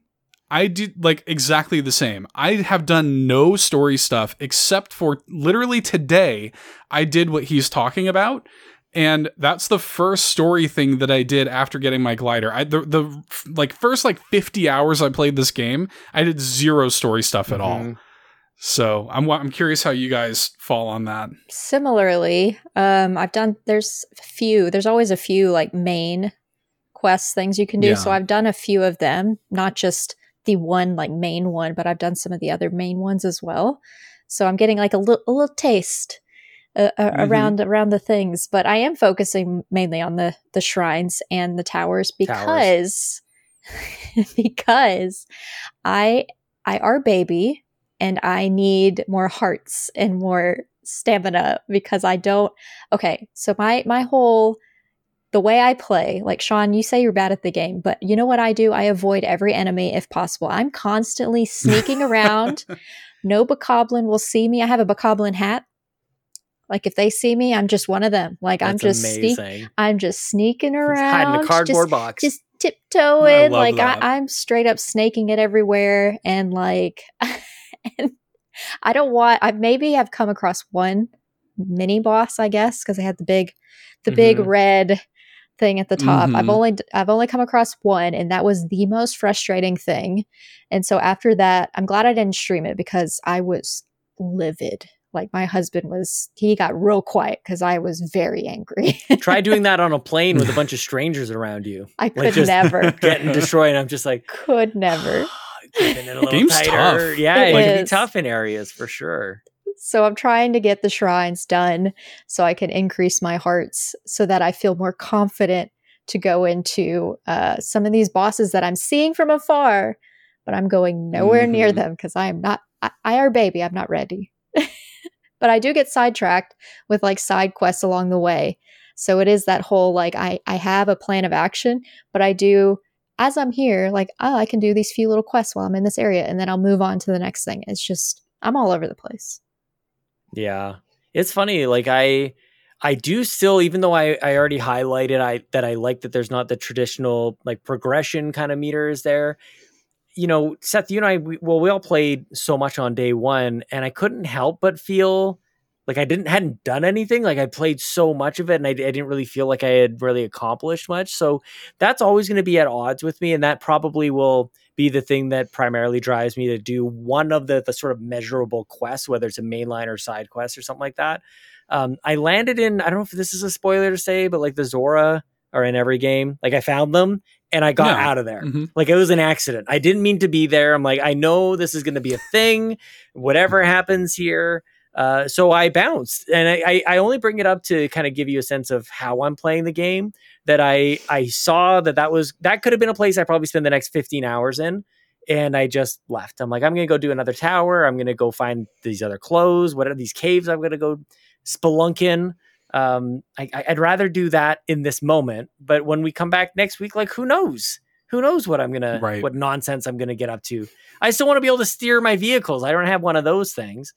I did like exactly the same. I have done no story stuff except for literally today. I did what he's talking about, and that's the first story thing that I did after getting my glider. I the the like first like fifty hours I played this game, I did zero story stuff at all. Mhm. So I'm I'm curious how you guys fall on that. Similarly, um, I've done. There's a few. There's always a few like main quest things you can do. Yeah. So I've done a few of them, not just the one like main one, but I've done some of the other main ones as well. So I'm getting like a little a little taste uh, Mhm. around around the things. But I am focusing mainly on the the shrines and the towers because because I I are baby and I need more hearts and more stamina because I don't okay, so my my whole the way I play, like Sean, you say you're bad at the game, but you know what I do? I avoid every enemy if possible. I'm constantly sneaking around. No bokoblin will see me. I have a bokoblin hat. Like if they see me, I'm just one of them. Like I'm just sneak. I'm just sneaking around. hide in a cardboard just, box. just tiptoeing love like that. I, i'm straight up snaking it everywhere and like and i don't want i maybe I've come across one mini boss i guess because they had the big the big Mhm. red thing at the top i've Mhm. only i've only come across one and that was the most frustrating thing and so after that i'm glad i didn't stream it because i was livid like my husband was he got real quiet because i was very angry Try doing that on a plane with a bunch of strangers around you, i could just- never getting destroyed. And I'm just like, could never keeping it a little Game's tighter. tough. Yeah, It it, can be tough in areas for sure. So I'm trying to get the shrines done so I can increase my hearts so that I feel more confident to go into uh, some of these bosses that I'm seeing from afar, but I'm going nowhere near Mhm. them because I am not, I, I are baby, I'm not ready. but I do get sidetracked with like side quests along the way. So it is that whole like, I, I have a plan of action, but I do. As I'm here, like, oh, I can do these few little quests while I'm in this area, and then I'll move on to the next thing. It's just, I'm all over the place. Yeah. It's funny. Like I I do still, even though I, I already highlighted I that I like that there's not the traditional like progression kind of meters there. You know, Seth, you and I we, well, we all played so much on day one, and I couldn't help but feel like I didn't hadn't done anything. Like I played so much of it, and I, I didn't really feel like I had really accomplished much. So that's always going to be at odds with me, and that probably will be the thing that primarily drives me to do one of the the sort of measurable quests, whether it's a mainline or side quest or something like that. Um, I landed in I don't know if this is a spoiler to say, but like the Zora are in every game. Like I found them and I got Yeah. out of there. Mhm. Like it was an accident. I didn't mean to be there. I'm like, I know this is going to be a thing. Whatever happens here. Uh, so I bounced, and I, I, I only bring it up to kind of give you a sense of how I'm playing the game. That I I saw that that was that could have been a place I probably spend the next 15 hours in, and I just left. I'm like, I'm gonna go do another tower. I'm gonna go find these other clothes. What are these caves? I'm gonna go spelunking. Um, I, I- I'd rather do that in this moment. But when we come back next week, like who knows? Who knows what I'm gonna Right. what nonsense I'm gonna get up to? I still want to be able to steer my vehicles. I don't have one of those things.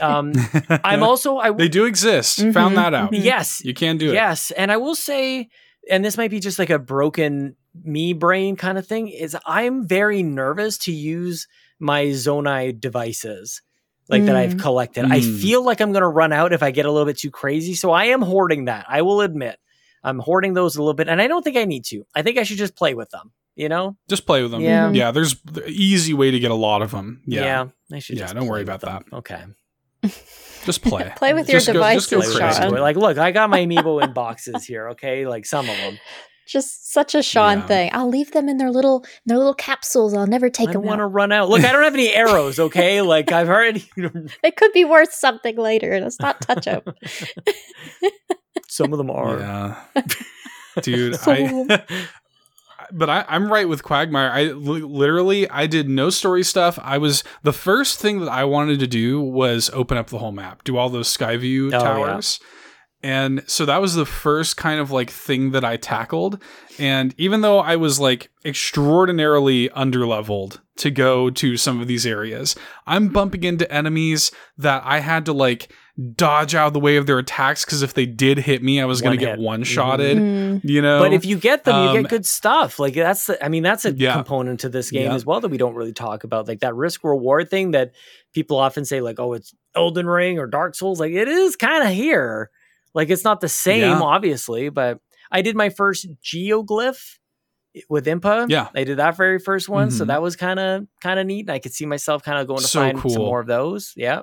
Um, I'm also I they do exist. Mhm, Found that out. mhm. yes You can do it. yes, and I will say, and this might be just like a broken me brain kind of thing. Is I'm very nervous to use my Zonai devices. Like that I've Mm. collected. I Mm. feel like I'm going to run out if I get a little bit too crazy. So I am hoarding that. I will admit. I'm hoarding those a little bit. And I don't think I need to. I think I should just play with them, you know? Just play with them. Yeah. Yeah, there's the easy way to get a lot of them. Yeah. I should Yeah, just don't play worry about them. Okay. Just play. Play with your Just go- just go devices, Play with crazy. Sean. Like, look, I got my amiibo in boxes here, okay? Like some of them. Just such a Sean Yeah. thing. I'll leave them in their little their little capsules. I'll never take I them want to run out. Look, I don't have any arrows. Okay, like I've already It could be worth something later. Let's not touch them. some of them are. Yeah. Dude, I but I, I'm right with Quagmire. I literally I did no story stuff. I was the first thing that I wanted to do was open up the whole map, do all those Skyview Oh, yeah. towers. And so that was the first kind of like thing that I tackled. And even though I was like extraordinarily underleveled to go to some of these areas, I'm bumping into enemies that I had to like dodge out of the way of their attacks because if they did hit me, I was going to get one shotted. Mm. You know, But if you get them, you Um, get good stuff. Like that's, the, I mean, that's a Yeah. component to this game Yeah. as well that we don't really talk about. Like that risk reward thing that people often say, like, oh, it's Elden Ring or Dark Souls. Like it is kind of here. Like it's not the same, Yeah. obviously, but I did my first geoglyph with Impa. Yeah. I did that very first one, so Mhm. that was kind of kind of neat. I could see myself kind of going to So find some more of those. Yeah.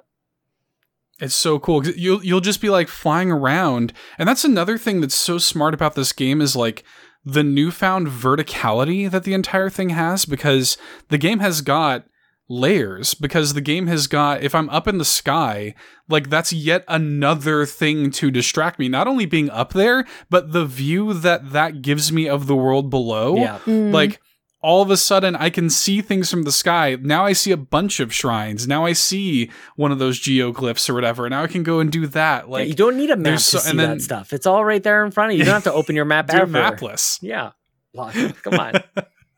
It's so cool. You'll you'll just be like flying around, and that's another thing that's so smart about this game is like the newfound verticality that the entire thing has because the game has got layers because the game has got if I'm up in the sky like that's yet another thing to distract me not only being up there but the view that that gives me of the world below Yeah. Mm. like all of a sudden I can see things from the sky. Now I see a bunch of shrines. Now I see one of those geoglyphs or whatever. Now I can go and do that. Like Like you don't need a map to so- see and then- that stuff. It's all right there in front of you. You don't have to open your map do ever. mapless. Yeah. Well, Come on.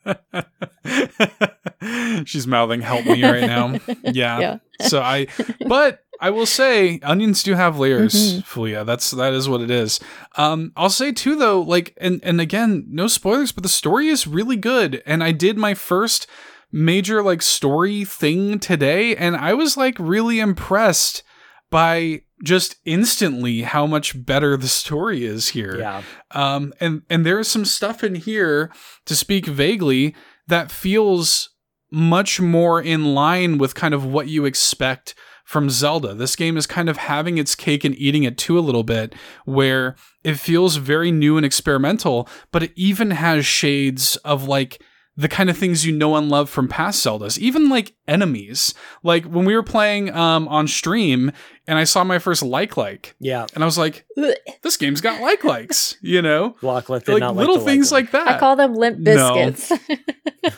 She's mouthing help me right now. Yeah. Yeah. So I but I will say onions do have layers, Mhm. Fulia. That's that is what it is. Um I'll say too though, like and and again, no spoilers, but the story is really good. And I did my first major like story thing today and I was like really impressed by just instantly how much better the story is here. Yeah. Um, and and there is some stuff in here to speak vaguely that feels much more in line with kind of what you expect from Zelda. This game is kind of having its cake and eating it too a little bit, where it feels very new and experimental, but it even has shades of like the kind of things you know and love from past Zeldas, even like enemies. Like when we were playing um, on stream and I saw my first like like, Yeah. and I was like, this game's got like likes, you know? Lockleth did like not little like things leg like that. I call them limp biscuits one.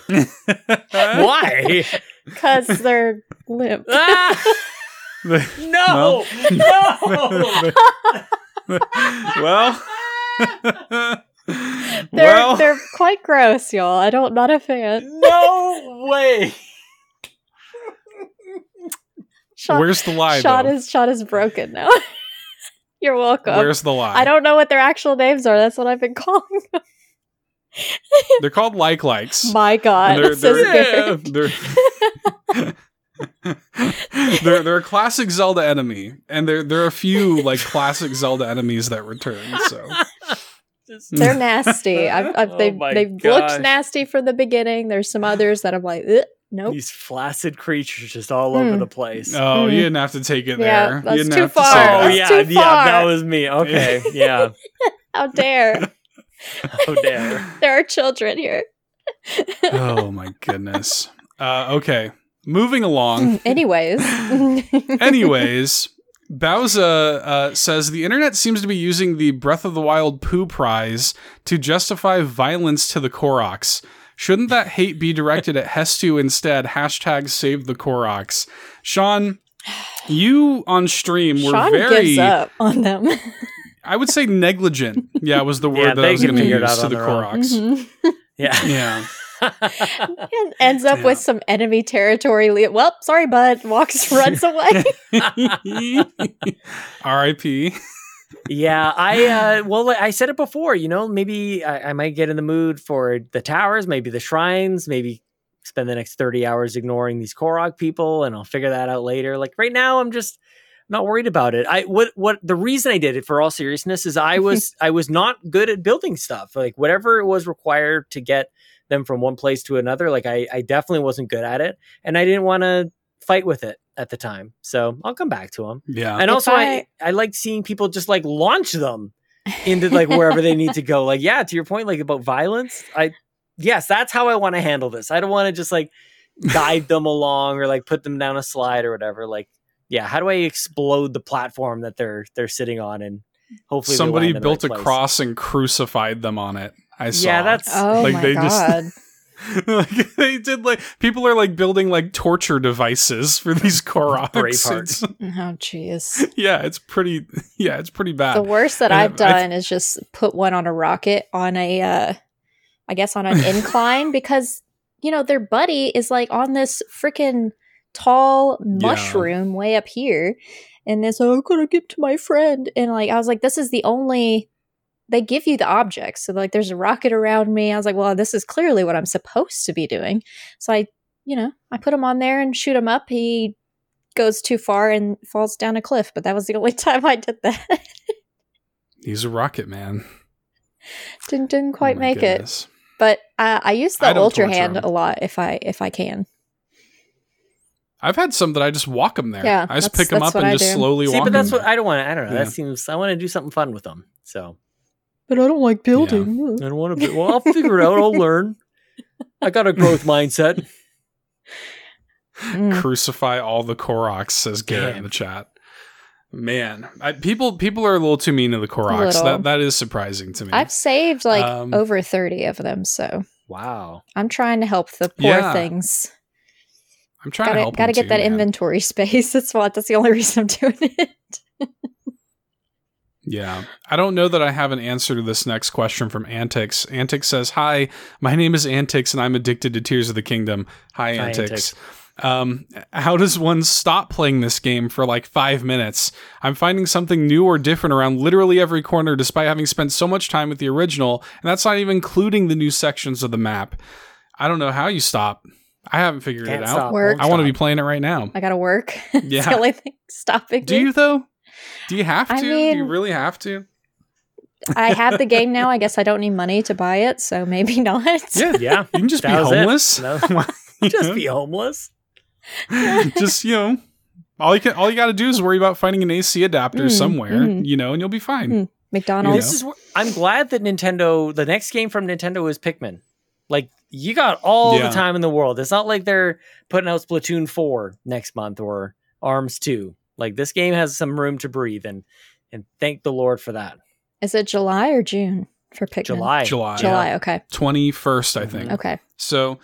Why? because they're limp. ah! No. No. well, They're well, they're quite gross, y'all. I don't not a fan. no way. Shot, where's the lie? shot though? is shot is broken now. You're welcome. Where's the lie? I don't know what their actual names are. That's what I've been calling them. They're called like likes. My God, they're, that's so they're, scary. they're, they're they're a classic Zelda enemy, and there there are a few like classic Zelda enemies that return. So They're nasty. I've, I've, Oh they've my they've gosh. looked nasty from the beginning. There's some others that I'm like, "Ugh, nope. These flaccid creatures just all over Hmm. the place. oh, Mm. you didn't have to take it Yeah, there. that's you didn't too have to say far. that. Oh yeah, too yeah, that was me. Okay, yeah. How dare? How dare. there are children here. oh my goodness. Uh, okay, moving along. Anyways. Anyways, Bowsah uh, says the internet seems to be using the Breath of the Wild poo prize to justify violence to the Koroks. Shouldn't that hate be directed at Hestu instead? Hashtag save the Koroks. Sean, you on stream were Sean very, gives up on them. I would say negligent. Yeah, was the word Yeah, that I was going to figure it use out to the their own. Koroks. Mhm. Yeah. Yeah. And ends up Yeah. with some enemy territory. Le- well, sorry, bud. Walks, runs away. R.I.P. yeah, I uh well I said it before, you know, maybe I, I might get in the mood for the towers, maybe the shrines, maybe spend the next 30 hours ignoring these Korok people and I'll figure that out later. Like right now I'm just not worried about it. I what what the reason I did it for all seriousness is I was I was not good at building stuff. Like whatever it was required to get them from one place to another, like I I definitely wasn't good at it and I didn't want to fight with it at the time. So I'll come back to them. Yeah. And If also, I, I- I like seeing people just like launch them. into like wherever they need to go. Like, yeah, to your point, like about violence, I yes, that's how I want to handle this. I don't want to just like guide them along or like put them down a slide or whatever. Like, yeah, how do I explode the platform that they're they're sitting on and hopefully Somebody land in the built right a place? cross and crucified them on it. I saw. Yeah, that's Oh Like, my they just- god. like they did like people are like building like torture devices for these Koroks. Oh jeez. yeah, it's pretty. Yeah, it's pretty bad. The worst that And I've I- I done is just put one on a rocket on a, uh, I guess on an incline because you know their buddy is like on this freaking tall mushroom way up here, and it's oh, I'm gonna get to my friend, and like I was like, this is the only. They give you the objects, so like there's a rocket around me. I was like, well, this is clearly what I'm supposed to be doing. So I, you know, I put him on there and shoot him up. He goes too far and falls down a cliff, but that was the only time I did that. He's a rocket man. didn't didn't quite Oh my make it but uh, i use the I don't ultra torture hand 'em. a lot if i if i can I've had some that I just walk them there. Yeah, I just pick them up and I just do. slowly See, walk but that's them what. I don't want. I don't know. Yeah. That seems. I want to do something fun with them. So but i don't like building. I don't want to. Be, well, I'll figure it out. I'll learn. I got a growth mindset. Mm. Crucify all the Koroks, says Garrett in the chat. Man, I, people people are a little too mean to the Koroks. That that is surprising to me. i've saved like Um, over 30 of them so Wow. i'm trying to help the poor Yeah. things I'm trying to gotta, help. gotta them get that man. inventory space that's what that's the only reason i'm doing it Yeah. I don't know that I have an answer to this next question from Antics. Antics says, Hi, my name is Antics and I'm addicted to Tears of the Kingdom. Hi, Hi, Antics. Um, how does one stop playing this game for like five minutes? I'm finding something new or different around literally every corner despite having spent so much time with the original, and that's not even including the new sections of the map. I don't know how you stop. I haven't figured Can't it out. Work. I want to be playing it right now. i gotta work it's Yeah. the only thing stopping Do me you though? Do you have to? I Do you really have to? i have the game now i guess i don't need money to buy it so maybe not Yeah. Yeah. You can just be That was it. homeless. No. Just be homeless. just you know all you can all you got to do is worry about finding an AC adapter Mm, somewhere, mm. you know, and you'll be fine. Mm. mcdonald's This is. wh- I'm glad that Nintendo. The next game from Nintendo is Pikmin. Like you got all Yeah. the time in the world. It's not like they're putting out Splatoon four next month or Arms two. Like this game has some room to breathe, and and thank the Lord for that. is it july or june for Pikmin? July. July. july okay Twenty first, I think. okay So,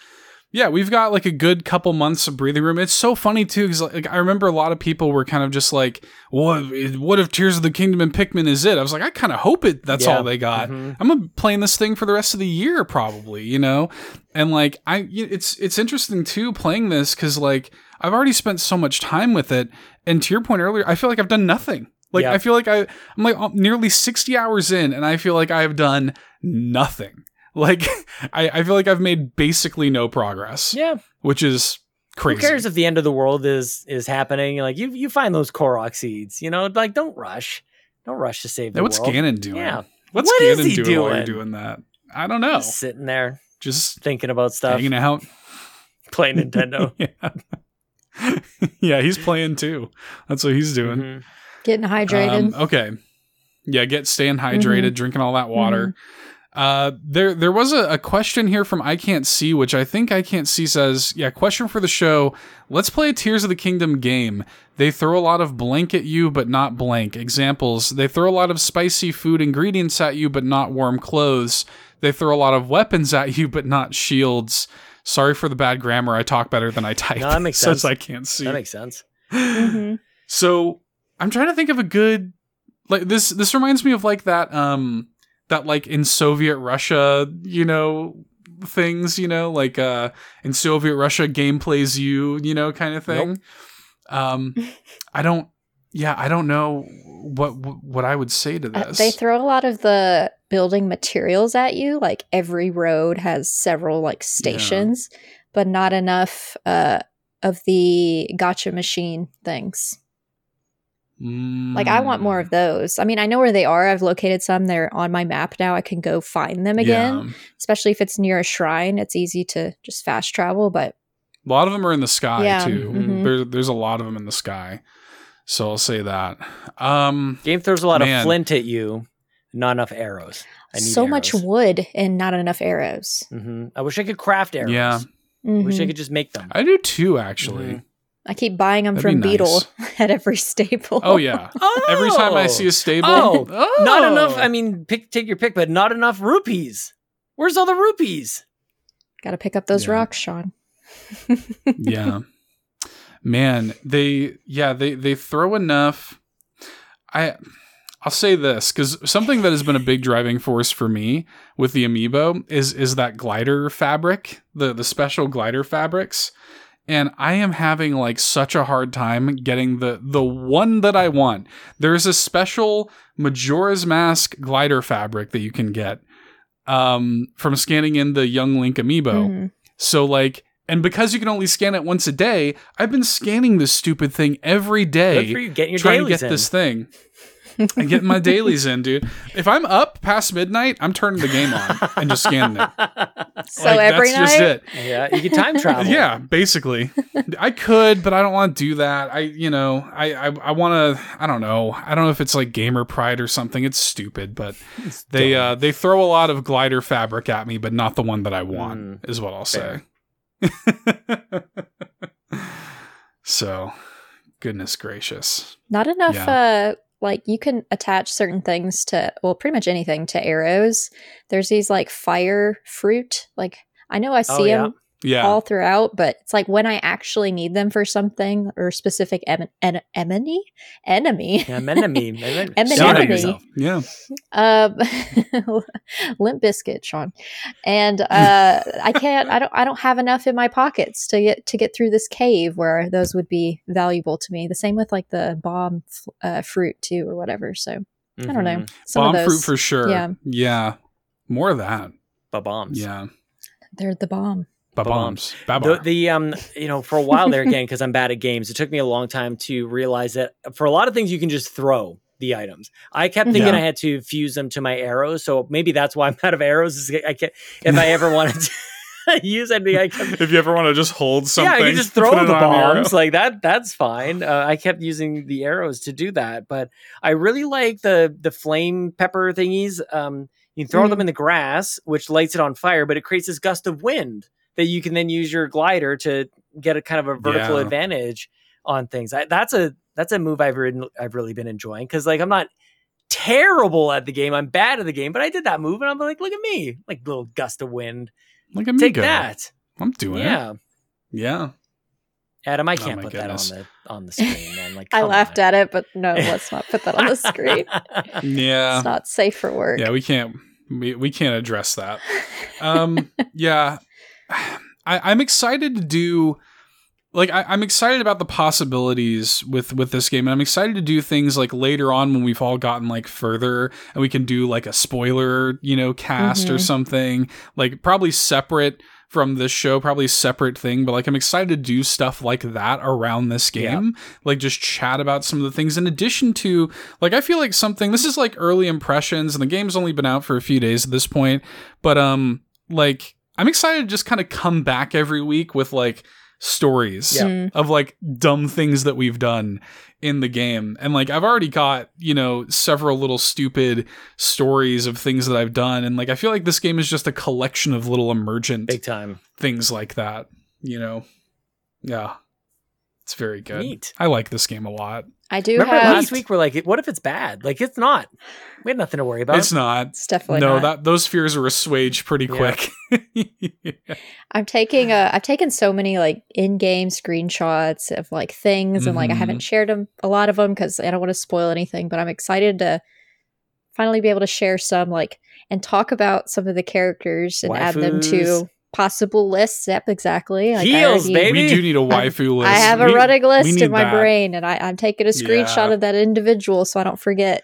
yeah, we've got like a good couple months of breathing room. It's so funny too because like, I remember a lot of people were kind of just like, "What? What if Tears of the Kingdom and Pikmin is it?" I was like, I kind of hope it. That's Yeah. all they got. Mhm. I'm gonna be playing this thing for the rest of the year, probably. You know, and like I, it's it's interesting too playing this because like I've already spent so much time with it, and to your point earlier, I feel like I've done nothing. Like Yeah. I feel like I I'm like uh, nearly 60 hours in, and I feel like I have done nothing. Like I, I feel like I've made basically no progress, Yeah. which is crazy. Who cares if the end of the world is is happening? Like you you find those Korok seeds. You know, like don't rush. Don't rush to save the Now, what's world. Ganon doing? Yeah. What's What is Ganon he doing, while you're doing? doing that? I don't know. Just sitting there Just thinking about stuff, hanging out. playing Nintendo. yeah. yeah, he's playing too. That's what he's doing. Mhm. getting hydrated Um, okay. Yeah, get staying hydrated, Mm-hmm. drinking all that water. Uh, there there was a, a question here from I Can't See, which I think I Can't See says, yeah, question for the show. Let's play a Tears of the Kingdom game. They throw a lot of blank at you, but not blank. Examples, they throw a lot of spicy food ingredients at you, but not warm clothes. They throw a lot of weapons at you, but not shields. Sorry for the bad grammar. I talk better than I type. No, that makes Says sense. I can't see. That makes sense. Mhm. So I'm trying to think of a good like this. This reminds me of like that um that like in Soviet Russia, you know, things, you know, like uh in Soviet Russia, game plays you, you know, kind of thing. Um, I don't. Yeah, I don't know what what I would say to Uh, this. they throw a lot of the building materials at you. Like every road has several like stations, but not enough uh, of the gotcha machine things. Like I want more Mm, of those. I mean, I know where they are. I've located some. They're on my map now. I can go find them again. yeah. Especially if it's near a shrine, it's easy to just fast travel. But A lot of them are in the sky Yeah, too. mhm. There, there's a lot of them in the sky. So I'll say that. Um, Game throws a lot Man. of flint at you, not enough arrows. I need So much arrows. wood and not enough arrows. hmm I wish I could craft arrows. Yeah. I wish I could just make them. I do too, actually. Mhm. I keep buying them That'd from be Beedle nice. at every staple. Oh yeah. oh! Every time I see a stable, Oh, Not enough. Oh. I mean, pick take your pick, but not enough rupees. Where's all the rupees? Got to pick up those Yeah. rocks, Sean. yeah man they yeah they they throw enough i i'll say this because something that has been a big driving force for me with the amiibo is is that glider fabric the the special glider fabrics and i am having like such a hard time getting the the one that i want there's a special majora's mask glider fabric that you can get um from scanning in the young link amiibo Mhm. so like, and because you can only scan it once a day, I've been scanning this stupid thing every day. Good day, for you getting your trying to get in. this thing and getting my dailies in, dude. If I'm up past midnight, I'm turning the game on and just scanning it. So Like, every that's night, just it. yeah, you can time travel. Yeah, basically. I could, but I don't want to do that. I, you know, I, I, I want to. I don't know. I don't know if it's like gamer pride or something. It's stupid, but It's they, dumb. uh, they throw a lot of glider fabric at me, but not the one that I want. Mm, is what I'll say. so, goodness gracious. not enough. Uh, like you can attach certain things to, well, pretty much anything to arrows. There's these like fire fruit. Like I know I Oh, see yeah. them Yeah. all throughout, but it's like when I actually need them for something or specific em- en- enemy, enemy, Yeah, enemy. Em- Sound out enemy. Yeah. um, limp biscuit, Sean, and uh, I can't. I don't. I don't have enough in my pockets to get to get through this cave where those would be valuable to me. The same with like the bomb f- uh, fruit too, or whatever. So I don't know. Mhm. Some Bomb of fruit for sure. yeah. Yeah. More of that. The bombs. Yeah. they're the bomb. Ba Ba-bombs. The, the um you know for a while there again because I'm bad at games it took me a long time to realize that for a lot of things you can just throw the items I kept thinking Yeah. I had to fuse them to my arrows so maybe that's why I'm out of arrows is I can if I ever wanted to use anything I kept if you ever want to just hold something, yeah you can just throw the on an arrow. bombs like that that's fine uh, I kept using the arrows to do that but I really like the the flame pepper thingies um you throw Mm. them in the grass which lights it on fire but it creates this gust of wind that you can then use your glider to get a kind of a vertical Yeah. advantage on things. I, that's a that's a move I've ridden, I've really been enjoying because like I'm not terrible at the game. I'm bad at the game, but I did that move and I'm like, look at me, like little gust of wind. Look at me Take go. that. I'm doing it. Yeah, Yeah. Adam, I Oh can't my put goodness. that on the on the screen. Man, like I laughed at it, but no, let's not put that on the screen. Yeah. It's not safe for work. Yeah, we can't we, we can't address that. Um yeah. I, I'm excited to do like I, I'm excited about the possibilities with with this game, and I'm excited to do things like later on when we've all gotten like further, and we can do like a spoiler, you know, cast or Mhm. something like probably separate from this show, probably a separate thing. But like I'm excited to do stuff like that around this game, like just chat about some of the things in addition to like I feel like something. This is like early impressions, and the game's only been out for a few days at this point, but um, like I'm excited to just kind of come back every week with like stories Yeah. Mm. of like dumb things that we've done in the game. And like I've already got, you know, several little stupid stories of things that I've done and like I feel like this game is just a collection of little emergent Big time. things like that, you know. Yeah. It's very good. Neat. I like this game a lot. I do Remember have. last week we're like, what if it's bad? Like it's not. We had nothing to worry about. It's not. It's definitely no, not. that those fears are assuaged pretty Yeah. quick. I'm taking uh I've taken so many like in-game screenshots of like things and like I haven't shared them a lot of them cuz I don't want to spoil anything, but I'm excited to finally be able to share some like and talk about some of the characters and add them to possible lists. Yep, exactly. Like, I Heels, already- baby. we do need a waifu list. I have a We- running list in my that. brain and I, I'm taking a screenshot Yeah. of that individual so I don't forget.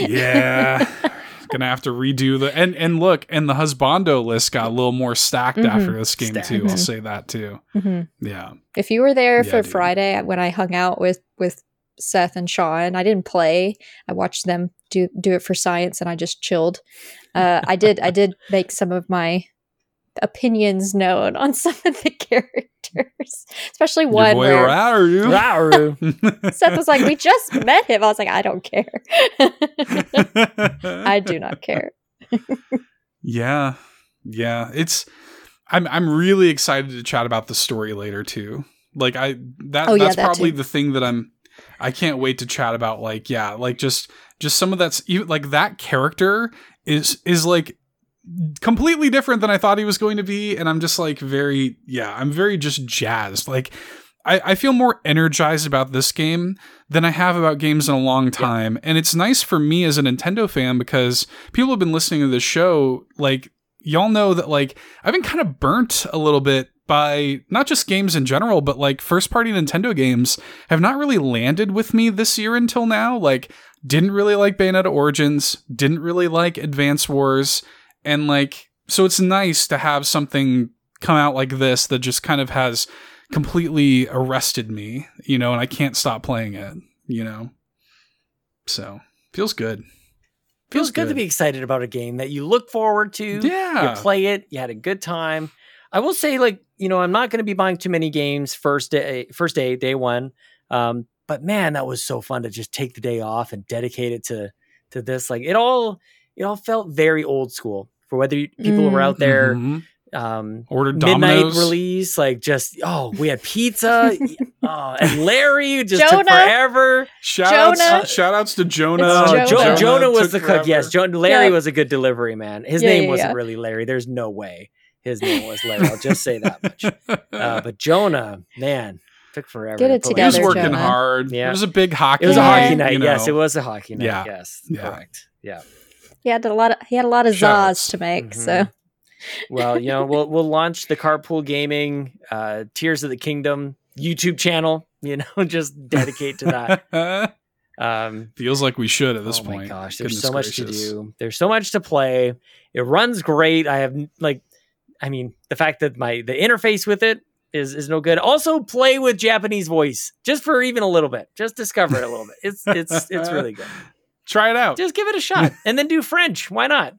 Yeah. Gonna have to redo the and and look, and the husbando list got a little more stacked Mhm. after this game Stacked. too. I'll say that too. Mhm. Yeah. If you were there Yeah, for dude. Friday when I hung out with with Seth and Sean, I didn't play. I watched them do do it for science, and I just chilled. Uh, I did I did make some of my opinions known on some of the characters. characters, especially Your one boy where Rauru. Rauru. Seth was like, "We just met him." I was like, "I don't care. I do not care." Yeah. Yeah. It's I'm I'm really excited to chat about the story later too. Like I that Oh, yeah, that's that probably too. the thing that I'm I can't wait to chat about like yeah, like just just some of that's even like that character is is like completely different than I thought he was going to be and I'm just like very yeah, I'm very just jazzed. Like I, I feel more energized about this game than I have about games in a long time. And it's nice for me as a Nintendo fan because people have been listening to this show, like, y'all know that, like, I've been kind of burnt a little bit by not just games in general, but like first party Nintendo games have not really landed with me this year until now. Like, didn't really like Bayonetta Origins, didn't really like Advance Wars, and like, so it's nice to have something come out like this that just kind of has completely arrested me, you know, and I can't stop playing it, you know. So feels good. Feels good to be excited about a game that you look forward to. Yeah. You play it, you had a good time. I will say, like, you know, I'm not going to be buying too many games first day, first day, day one. Um, but man, that was so fun to just take the day off and dedicate it to to this. Like, it all it all felt very old school for whether you, people were Mm. out there. Mhm. Um, Ordered midnight Domino's. release, like just oh, we had pizza, oh, and Larry just took Jonah. forever. Shout Jonah. outs, shout outs to Jonah. Jonah. Jo- Jonah Jonah was the cook. Yes, forever. jo- Larry Yeah. was a good delivery man. His Yeah, name yeah, wasn't yeah. really Larry. There's no way his name was Larry. I'll just say that much. Uh, but Jonah, man, took forever. Get to it he was working Jonah. hard. Yeah. It was a big hockey. It was a hockey night. you Yes, it was a hockey night. Yeah. Yes, Yeah. correct. Yeah. He had a lot of he had a lot of Shout zaws to make. So Mhm. Well, you know, we'll we'll launch the Carpool Gaming uh, Tears of the Kingdom YouTube channel. You know, just dedicate to that. Um, Feels like we should at this oh point. my gosh, there's Goodness so much gracious. to do. There's so much to play. It runs great. I have like, I mean, the fact that my the interface with it is is no good. Also, play with Japanese voice just for even a little bit. Just discover it a little bit. It's it's it's really good. Try it out. Just give it a shot, and then do French. Why not?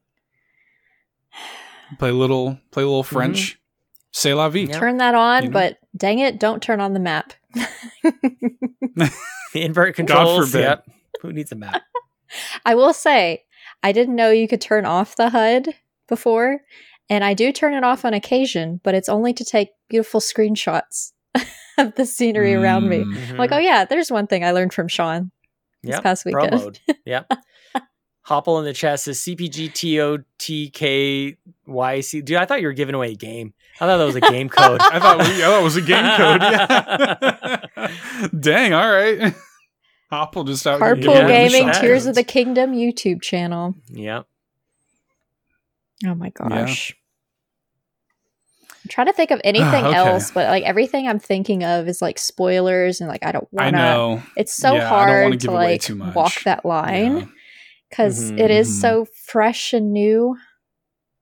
play a little play a little French. C'est la vie. Yeah. turn that on, You know? but dang it, don't turn on the map. The invert controls. forbid. Yep. Who needs a map? I will say, I didn't know you could turn off the HUD before, and I do turn it off on occasion, but it's only to take beautiful screenshots of the scenery around me. Mm. I'm like, oh yeah, there's one thing I learned from Sean this Yep. past Pro weekend. mode. Yep. Hoppel in the chest says CPGTOTKYC. Dude, I thought you were giving away a game. I thought that was a game code. I thought we, yeah, that was a game code. Yeah. Dang, all right. Hoppel just out here Carpool giving away Gaming Tears of the Kingdom YouTube channel. yep. Oh my gosh. I'm trying to think of anything okay. else, but like everything I'm thinking of is like spoilers and like I don't want to. know. It's so Yeah, I don't wanna hard to like too much. walk that line because Mhm, it is mhm. so fresh and new.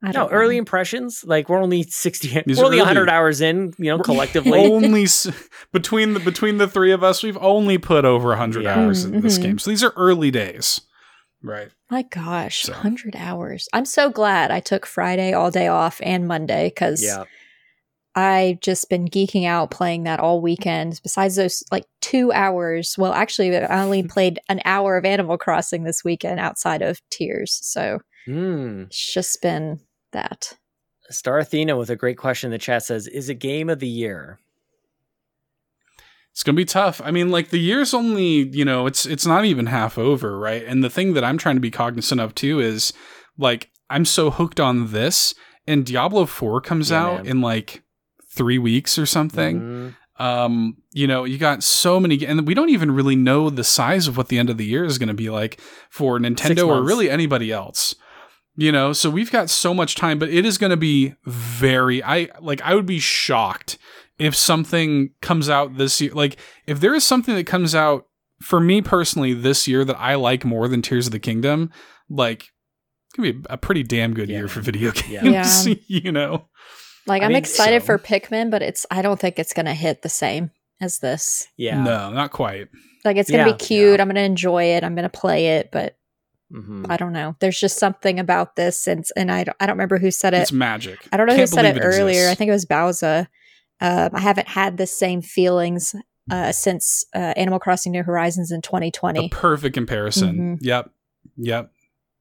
I No, don't know. early impressions. Like we're only sixty. These we're only early. hundred hours in. You know, collectively. only s- between the between the three of us, we've only put over hundred Yeah. hours in this Mhm. game. So these are early days, right? My gosh, So. 100 hours. I'm so glad I took Friday all day off and Monday because yeah. I've just been geeking out playing that all weekend. Besides those like two hours, well, actually, I only played an hour of Animal Crossing this weekend outside of Tears. So Hmm. it's just been that. Star Athena with a great question in the chat says, "Is it game of the year?" It's gonna be tough. I mean, like the year's only, you know, it's it's not even half over, right? And the thing that I'm trying to be cognizant of too is like I'm so hooked on this, and Diablo Four comes Yeah, out man. in like three weeks or something. Mhm. um you know you got so many and we don't even really know the size of what the end of the year is going to be like for nintendo or really anybody else you know so we've got so much time but it is going to be very i like i would be shocked if something comes out this year like if there is something that comes out for me personally this year that i like more than tears of the kingdom like it's gonna be a pretty damn good Yeah, year for video games Yeah. you know Like, I I'm mean, excited so- for Pikmin, but it's, I don't think it's going to hit the same as this. Yeah. no not quite Like, it's going to Yeah, be cute. yeah. I'm going to enjoy it. I'm going to play it, but Mhm. I don't know. There's just something about this. And, and I, don't, I don't remember who said it. it's magic I don't know Can't who said it, believe earlier. exists. I think it was Bowsah Um, I haven't had the same feelings uh, since uh, Animal Crossing New Horizons in A 2020. perfect comparison. Mhm. Yep. Yep.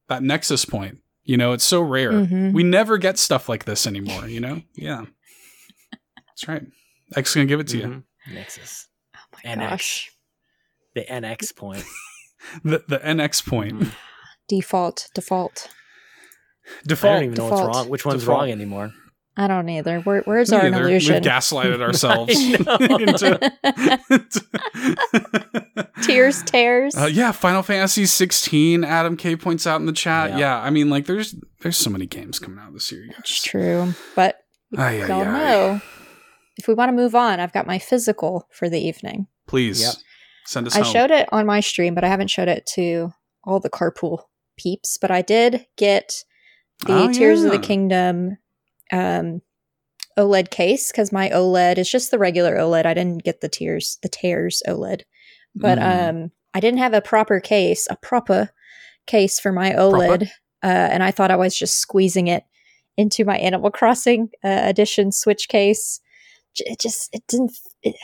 That nexus point. You know, it's so rare. Mhm. We never get stuff like this anymore, you know? Yeah. That's right. X is gonna give it to you. Mhm. Nexus. oh my NX. gosh. The NX point. The the NX point. Mm. Default, default. I Default. don't even know what's Default. wrong. Which one's Default. wrong anymore? I don't either. Where, where's Me our either. illusion? We've gaslighted ourselves. I into- Tears, tears. Uh, yeah, Final Fantasy 16. Adam K points out in the chat. Yeah. Yeah. I mean, like, there's there's so many games coming out this year. You It's true. But Ay, ay, y'all ay. know, if we want to move on, I've got my physical for the evening. Please Yep. send us I home. showed it on my stream, but I haven't showed it to all the carpool peeps. But I did get the Oh, Tears of the. Kingdom um, OLED case because my OLED is just the regular OLED. I didn't get the Tears, the Tears OLED, but Mm. um, I didn't have a proper case, a proper case for my OLED, uh, and I thought I was just squeezing it into my Animal Crossing uh, edition Switch case. It just it didn't. It,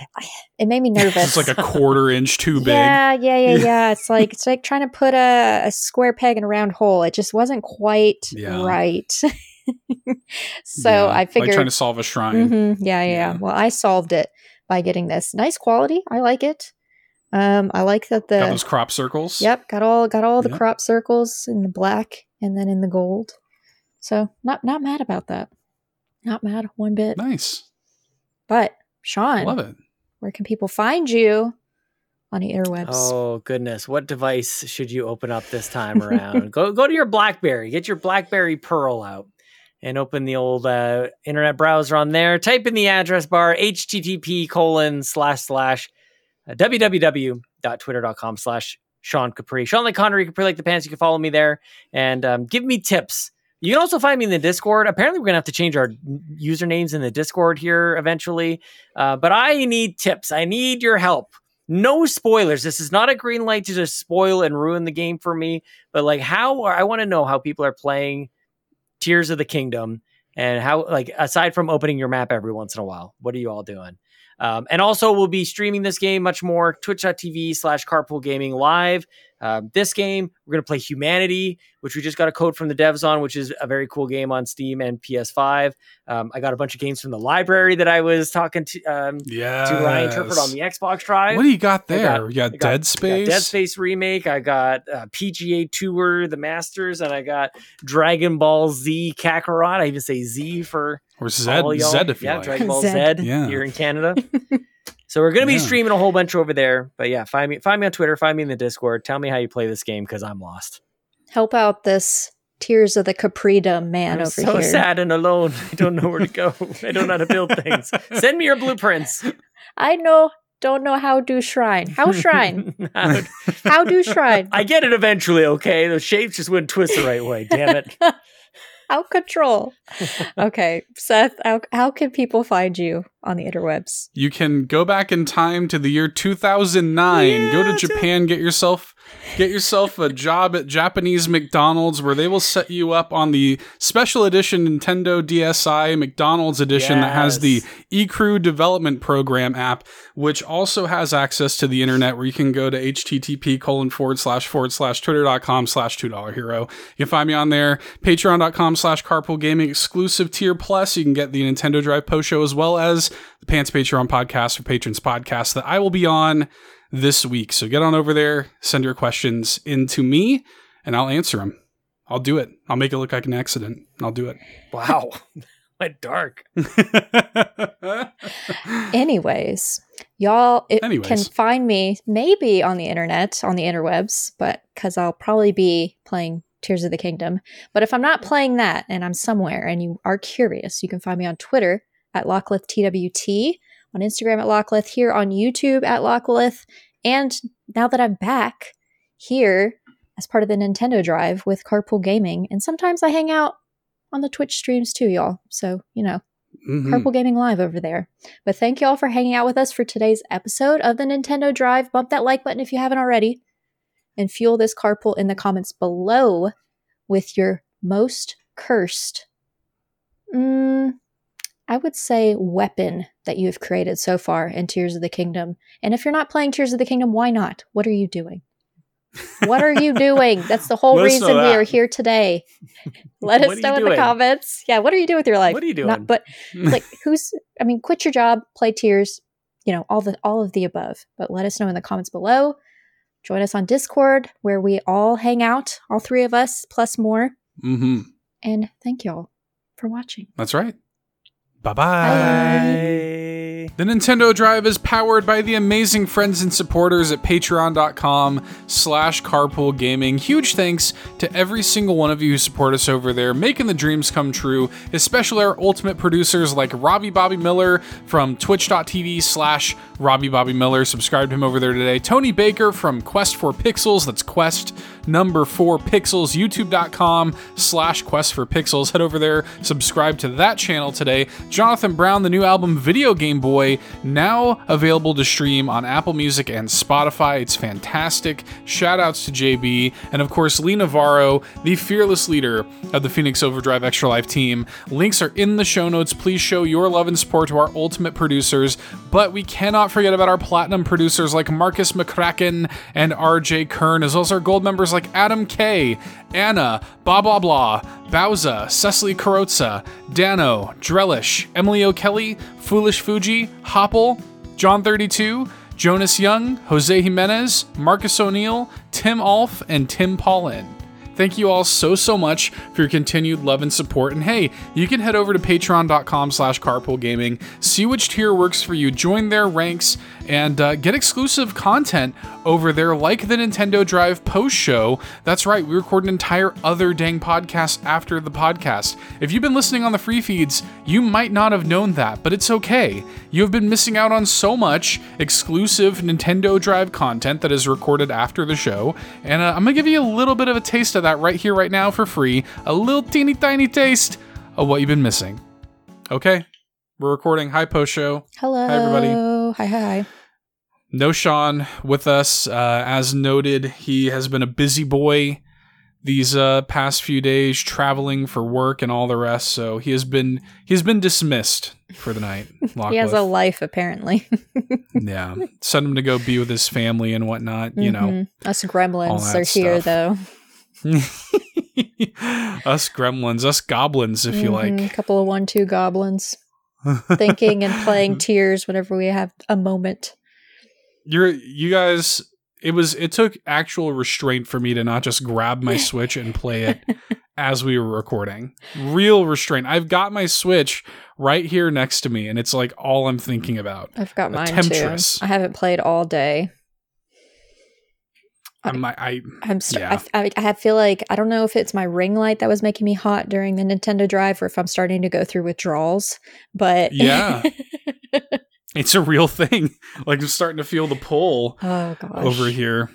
it made me nervous. It's like a quarter inch too big. Yeah, yeah, yeah, yeah. It's like it's like trying to put a, a square peg in a round hole. It just wasn't quite Yeah. right. so Yeah, I figured, like trying to solve a shrine. Mhm, yeah, yeah, Yeah. yeah. Well, I solved it by getting this nice quality. I like it. Um, I like that the Got those crop circles. yep got all got all the Yep. crop circles in the black and then in the gold. So not not mad about that. Not mad one bit. Nice. But Sean, Love it. where can people find you on the interwebs? Oh goodness, what device should you open up this time around? go go to your BlackBerry, get your BlackBerry Pearl out, and open the old uh, internet browser on there. Type in the address bar http colon slash slash www.twitter.com slash Sean Capri. Sean like Connery Capri like the pants. You can follow me there and um, give me tips. You can also find me in the Discord. Apparently, we're gonna have to change our usernames in the Discord here eventually. Uh, but I need tips. I need your help no spoilers. This is not a green light to just spoil and ruin the game for me, but like how are, I want to know how people are playing Tears of the Kingdom and how like aside from opening your map every once in a while, what are you all doing? Um, and also, we'll be streaming this game much more. Twitch.tv slash carpool gaming live. Um, this game, we're going to play Humanity, which we just got a code from the devs on, which is a very cool game on Steam and PS5. Um, I got a bunch of games from the library that I was talking to um, Yeah. to Ryan Turford on the Xbox Drive. What do you got I there? got- you got, got- Dead I got Space. Dead Space remake. I got uh, PGA Tour, the Masters, and I got Dragon Ball Z Kakarot. I even say Z for Or Zed, all y'all. Zed if you yeah, like. Dragon Ball Zed. Z Yeah. here in Canada. so we're gonna be Yeah. streaming a whole bunch over there. But yeah, find me find me on Twitter, find me in the Discord. Tell me how you play this game because I'm lost. Help out this Tears of the Capridom man over here. I'm over so here. sad and alone. I don't know where to go. I don't know how to build things. Send me your blueprints. I know, don't know how do shrine. How shrine? How- how do shrine? I get it eventually, okay? The shapes just wouldn't twist the right way. Damn it. How control? Okay, Seth. How how can people find you on the interwebs? You can go back in time to the year 2009. go to Japan, get yourself get yourself a job at Japanese McDonald's where they will set you up on the special edition Nintendo DSi McDonald's edition that has the Yes. eCrew development program app, which also has access to the internet where you can go to http colon forward slash forward slash twitter.com slash two dollar hero. You can find me on there, patreon.com slash carpool gaming exclusive tier plus. You can get the Nintendo Drive post show as well as the Pants Patreon podcast for patrons podcast that I will be on this week. So get on over there, send your questions into me, and I'll answer them. I'll do it. I'll make it look like an accident. I'll do it. Wow. What dark. Anyways, y'all it Anyways. can find me maybe on the internet, on the interwebs, but because I'll probably be playing Tears of the Kingdom. But if I'm not playing that and I'm somewhere and you are curious, you can find me on Twitter at LocklethTWT, on Instagram at Lockleth, here on YouTube at Lockleth, and now that I'm back here as part of the Nintendo Drive with Carpool Gaming, and sometimes I hang out on the Twitch streams too, y'all. So, you know, Mhm. Carpool Gaming Live over there. But thank you all for hanging out with us for today's episode of the Nintendo Drive. Bump that like button if you haven't already. And fuel this carpool in the comments below with your most cursed. Mm, I would say, weapon that you've created so far in Tears of the Kingdom. And if you're not playing Tears of the Kingdom, why not? What are you doing? What are you doing? That's the whole reason we are here today. Let us know in the comments. Yeah, what are you doing with your life? What are you Not- doing? but like who's I mean, quit your job, play Tears, you know, all the all of the above. But let us know in the comments below. Join us on Discord where we all hang out, all three of us plus more. hmm And thank y'all for watching. That's right. Bye Bye. The Nintendo Drive is powered by the amazing friends and supporters at patreon.com slash carpool gaming. Huge thanks to every single one of you who support us over there, making the dreams come true, especially our ultimate producers like Robby Bobby Miller from twitch.tv slash Robby Bobby Miller. Subscribe to him over there today. Tony Baker from Quest for Pixels. That's Quest number four pixels. YouTube.com slash Quest for Pixels. Head over there, subscribe to that channel today. Johnathan Brown, the new album Video Game Boy, now available to stream on Apple Music and Spotify. It's fantastic. Shout outs to JB. And of course, Lee Navarro, the fearless leader of the Phoenix Overdrive Extra Life team. Links are in the show notes. Please show your love and support to our ultimate producers. But we cannot forget about our platinum producers like Marcus McCracken and RJ Kern, as well as our gold members like Adam K, Anna, Blah Blah Blah, Bowsah, Cecily Carrozza, Dannohh, Drellesh, Emily O'Kelley, Fulish Fuji, Hoppel, John 32, Jonas Young, Jose Jimenez, Marcus O'Neill, Tim Aulph, and Tim Paullin. Thank you all so, so much for your continued love and support. And hey, you can head over to patreon.com slash carpoolgaming, see which tier works for you, join their ranks, and uh, get exclusive content over there like the Nintendo Drive post show. That's right, we record an entire other dang podcast after the podcast. If you've been listening on the free feeds, you might not have known that, but it's okay. You have been missing out on so much exclusive Nintendo Drive content that is recorded after the show, and uh, I'm gonna give you a little bit of a taste of that right here, right now for free. A little teeny tiny taste of what you've been missing. Okay, we're recording. Hi, post show. Hello. everybody. Hi, hi. Hi. No Sean with us. Uh, as noted, he has been a busy boy these uh, past few days, traveling for work and all the rest. So he has been he's been dismissed for the night. He has a life, apparently. yeah. Send him to go be with his family and whatnot. You know, Mhm. Us gremlins are here, though. us gremlins, us goblins, if you Mhm. like. A couple of one, two goblins thinking and playing tears whenever we have a moment. You're you guys. It was it took actual restraint for me to not just grab my Switch and play it as we were recording. Real restraint. I've got my Switch right here next to me, and it's like all I'm thinking about. I've got A mine temptress. too. I haven't played all day. I'm I, st- Yeah. I, I, I feel like I don't know if it's my ring light that was making me hot during the Nintendo Drive, or if I'm starting to go through withdrawals. But Yeah. it's a real thing. Like I'm starting to feel the pull. oh over here.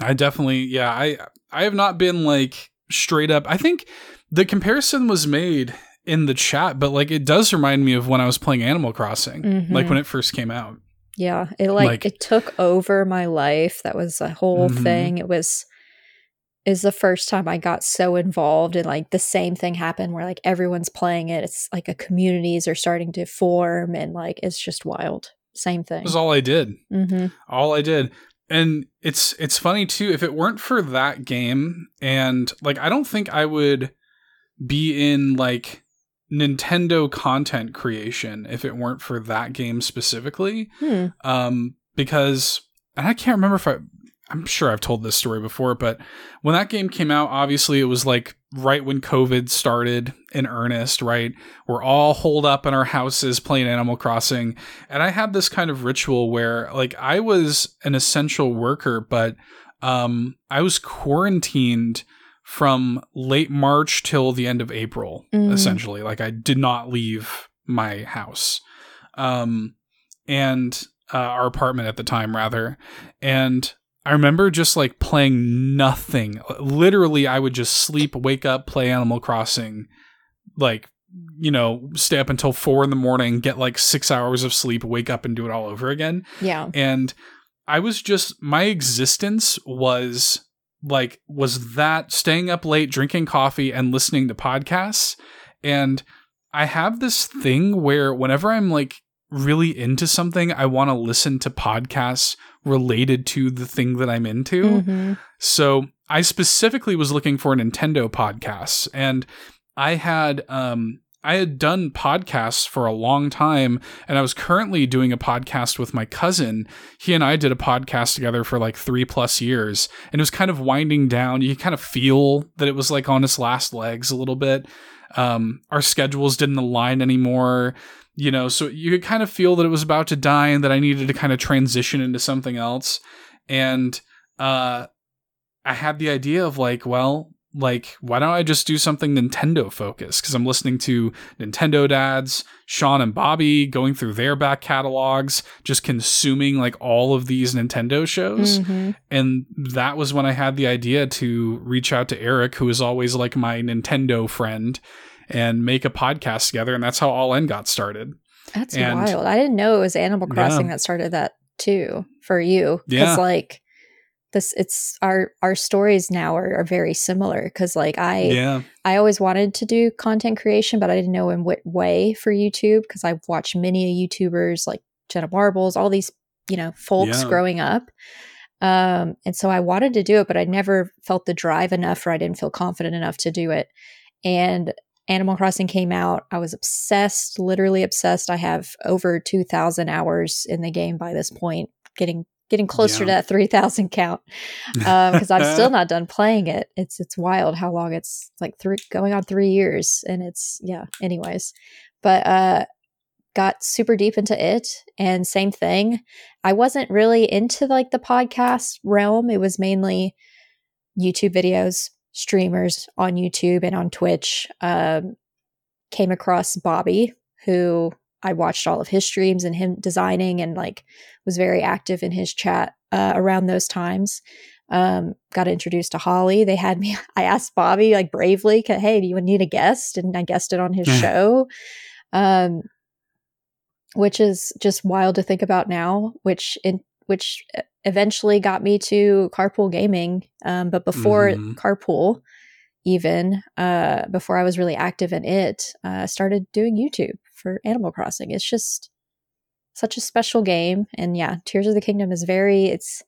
I definitely, yeah, I I have not been like straight up. I think the comparison was made in the chat, but like it does remind me of when I was playing Animal Crossing, like Mhm. when it first came out. Yeah, it like, Like- it took over my life. That was a whole Mhm. thing. It was is the first time I got so involved and like the same thing happened where like everyone's playing it. It's like a communities are starting to form and like it's just wild. Same It thing. was all I did. hmm All I did. And it's it's funny too if it weren't for that game and like I don't think I would be in like Nintendo content creation if it weren't for that game specifically. Hmm. um, because and I can't remember if I. I'm sure I've told this story before, but when that game came out, obviously it was like right when COVID started in earnest, right? We're all holed up in our houses playing Animal Crossing. And I had this kind of ritual where like I was an essential worker, but um I was quarantined from late March till the end of April, Mm. essentially. Like I did not leave my house. Um and uh, our apartment at the time rather and i remember just like playing nothing literally i would just sleep wake up play animal crossing like you know stay up until four in the morning get like six hours of sleep wake up and do it all over again Yeah. and i was just my existence was like was that staying up late drinking coffee and listening to podcasts and I have this thing where whenever I'm like really into something, I want to listen to podcasts related to the thing that I'm into. Mhm. So I specifically was looking for Nintendo podcasts, and I had um I had done podcasts for a long time, and I was currently doing a podcast with my cousin. He and I did a podcast together for like three plus years, and it was kind of winding down. You kind of feel that it was like on its last legs a little bit. Um, our schedules didn't align anymore, you know, so you could kind of feel that it was about to die and that I needed to kind of transition into something else. And uh, I had the idea of like, well, like, why don't I just do something Nintendo focused? Because I'm listening to Nintendo dads, Sean and Bobby going through their back catalogs, just consuming like all of these Nintendo shows. Mhm. And that was when I had the idea to reach out to Eric, who is always like my Nintendo friend, and make a podcast together. And that's how All In got started. That's And- wild. I didn't know it was Animal Yeah. Crossing that started that too for you. Yeah. Like this, it's our our stories now are, are very similar. Because like I yeah. I always wanted to do content creation, but I didn't know in what way for YouTube. Because I've watched many YouTubers like Jenna Marbles, all these you know folks Yeah. growing up. Um, and so I wanted to do it, but I never felt the drive enough, or I didn't feel confident enough to do it. And Animal Crossing came out. I was obsessed, literally obsessed. I have over 2,000 hours in the game by this point, getting getting closer to that 3,000 count because I'm still not done playing it. It's it's wild how long it's like three going on 3 years and it's yeah, anyways. But uh got super deep into it and same thing. I wasn't really into like the podcast realm. It was mainly YouTube videos, streamers on YouTube and on Twitch. Um, came across Bobby, who I watched all of his streams and him designing and like was very active in his chat uh, around those times. Um, got introduced to Holly. They had me. I asked Bobby like bravely, "Hey, do you need a guest?" And I guested on his show. Um, which is just wild to think about now. Which in which eventually got me to Carpool Gaming. Um, but before Mhm. Carpool, even uh, before I was really active in it, uh, started doing YouTube for Animal Crossing. It's just such a special game, and yeah, Tears of the Kingdom is very. It's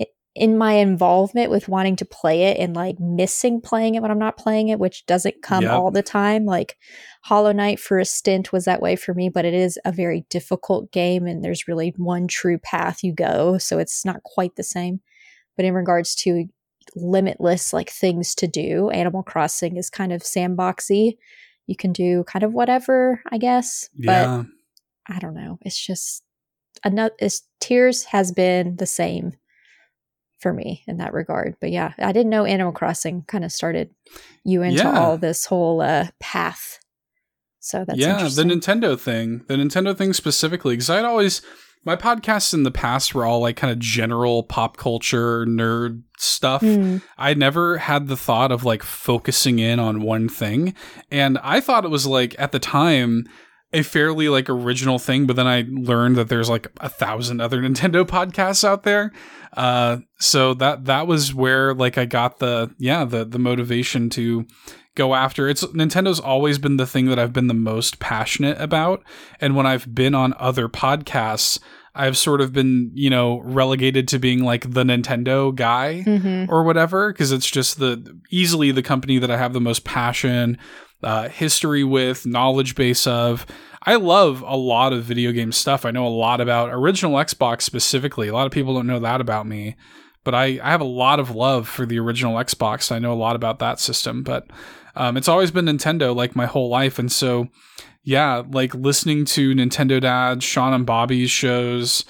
i- in my involvement with wanting to play it and like missing playing it when I'm not playing it, which doesn't come Yep. all the time. Like Hollow Knight for a stint was that way for me, but it is a very difficult game and there's really one true path you go. So it's not quite the same. But in regards to limitless like things to do, Animal Crossing is kind of sandboxy. You can do kind of whatever, I guess. But Yeah. I don't know. It's just another it's, Tears has been the same for me in that regard. But yeah, I didn't know Animal Crossing kind of started you into Yeah. all this whole uh, path. So that's yeah, the. Nintendo thing, the Nintendo thing specifically, because I'd always my podcasts in the past were all like kind of general pop culture nerd stuff. Hmm. I never had the thought of like focusing in on one thing, and I thought it was like at the time a fairly like original thing, but then I learned that there's like a thousand other Nintendo podcasts out there. Uh, so that that was where like I got the yeah the the motivation to go after. It's Nintendo's always been the thing that I've been the most passionate about, and when I've been on other podcasts. I've sort of been, you know, relegated to being like the Nintendo guy Mhm. or whatever because it's just the easily the company that I have the most passion, uh, history with, knowledge base of. I love a lot of video game stuff. I know a lot about original Xbox specifically. A lot of people don't know that about me, but I, I have a lot of love for the original Xbox. I know a lot about that system, but um, it's always been Nintendo like my whole life, and so yeah, like listening to Nintendo Dad, Sean and Bobby's shows,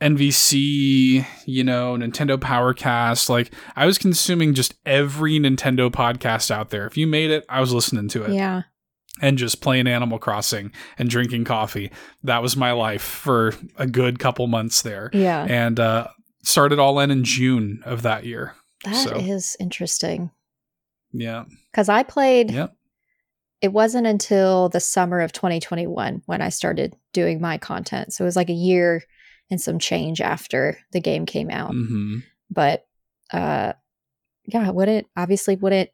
NVC, you know, Nintendo Powercast. Like I was consuming just every Nintendo podcast out there. If you made it, I was listening to it Yeah. and just playing Animal Crossing and drinking coffee. That was my life for a good couple months there. Yeah. And uh started all in in June of that year. That is so- interesting. Yeah. Because I played, Yep. it wasn't until the summer of 2021 when I started doing my content. So it was like a year and some change after the game came out. Mhm. But uh yeah, wouldn't obviously wouldn't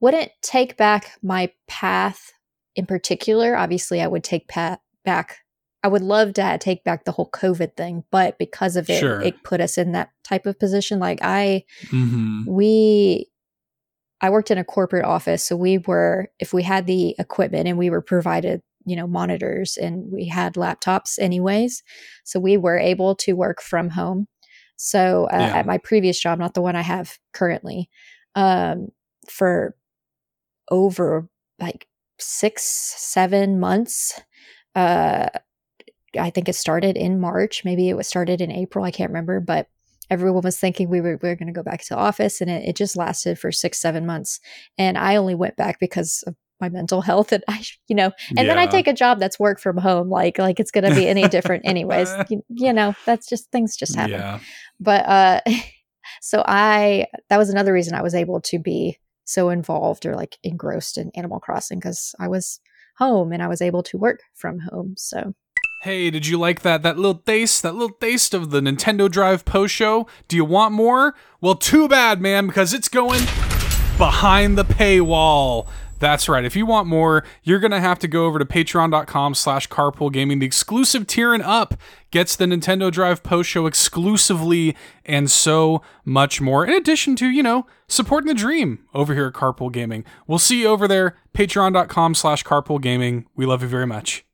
wouldn't take back my path in particular, obviously, I would take pat back. I would love to take back the whole COVID thing, but because of it, Sure. it put us in that type of position. Like I, hmm we i worked in a corporate office so we were if we had the equipment and we were provided you know monitors and we had laptops anyways so we were able to work from home so uh, Yeah. at my previous job not the one i have currently um, for over like six seven months uh, i think it started in march maybe it was started in april i can't remember but everyone was thinking we were, we were going to go back to office and it, it just lasted for six seven months and i only went back because of my mental health and i you know and then i take a job that's work from home like like it's going to be any different anyways you, you know that's just things just happen Yeah. but uh so i that was another reason i was able to be so involved or like engrossed in animal crossing because i was home and i was able to work from home so Hey, did you like that that little taste, that little taste of the Nintendo Drive post show? Do you want more? Well, too bad, man, because it's going behind the paywall. That's right. If you want more, you're gonna have to go over to patreon.com slash carpool gaming. The exclusive tier and up gets the Nintendo Drive post show exclusively and so much more. In addition to, you know, supporting the dream over here at Carpool Gaming. We'll see you over there, patreon.com slash carpool gaming. We love you very much.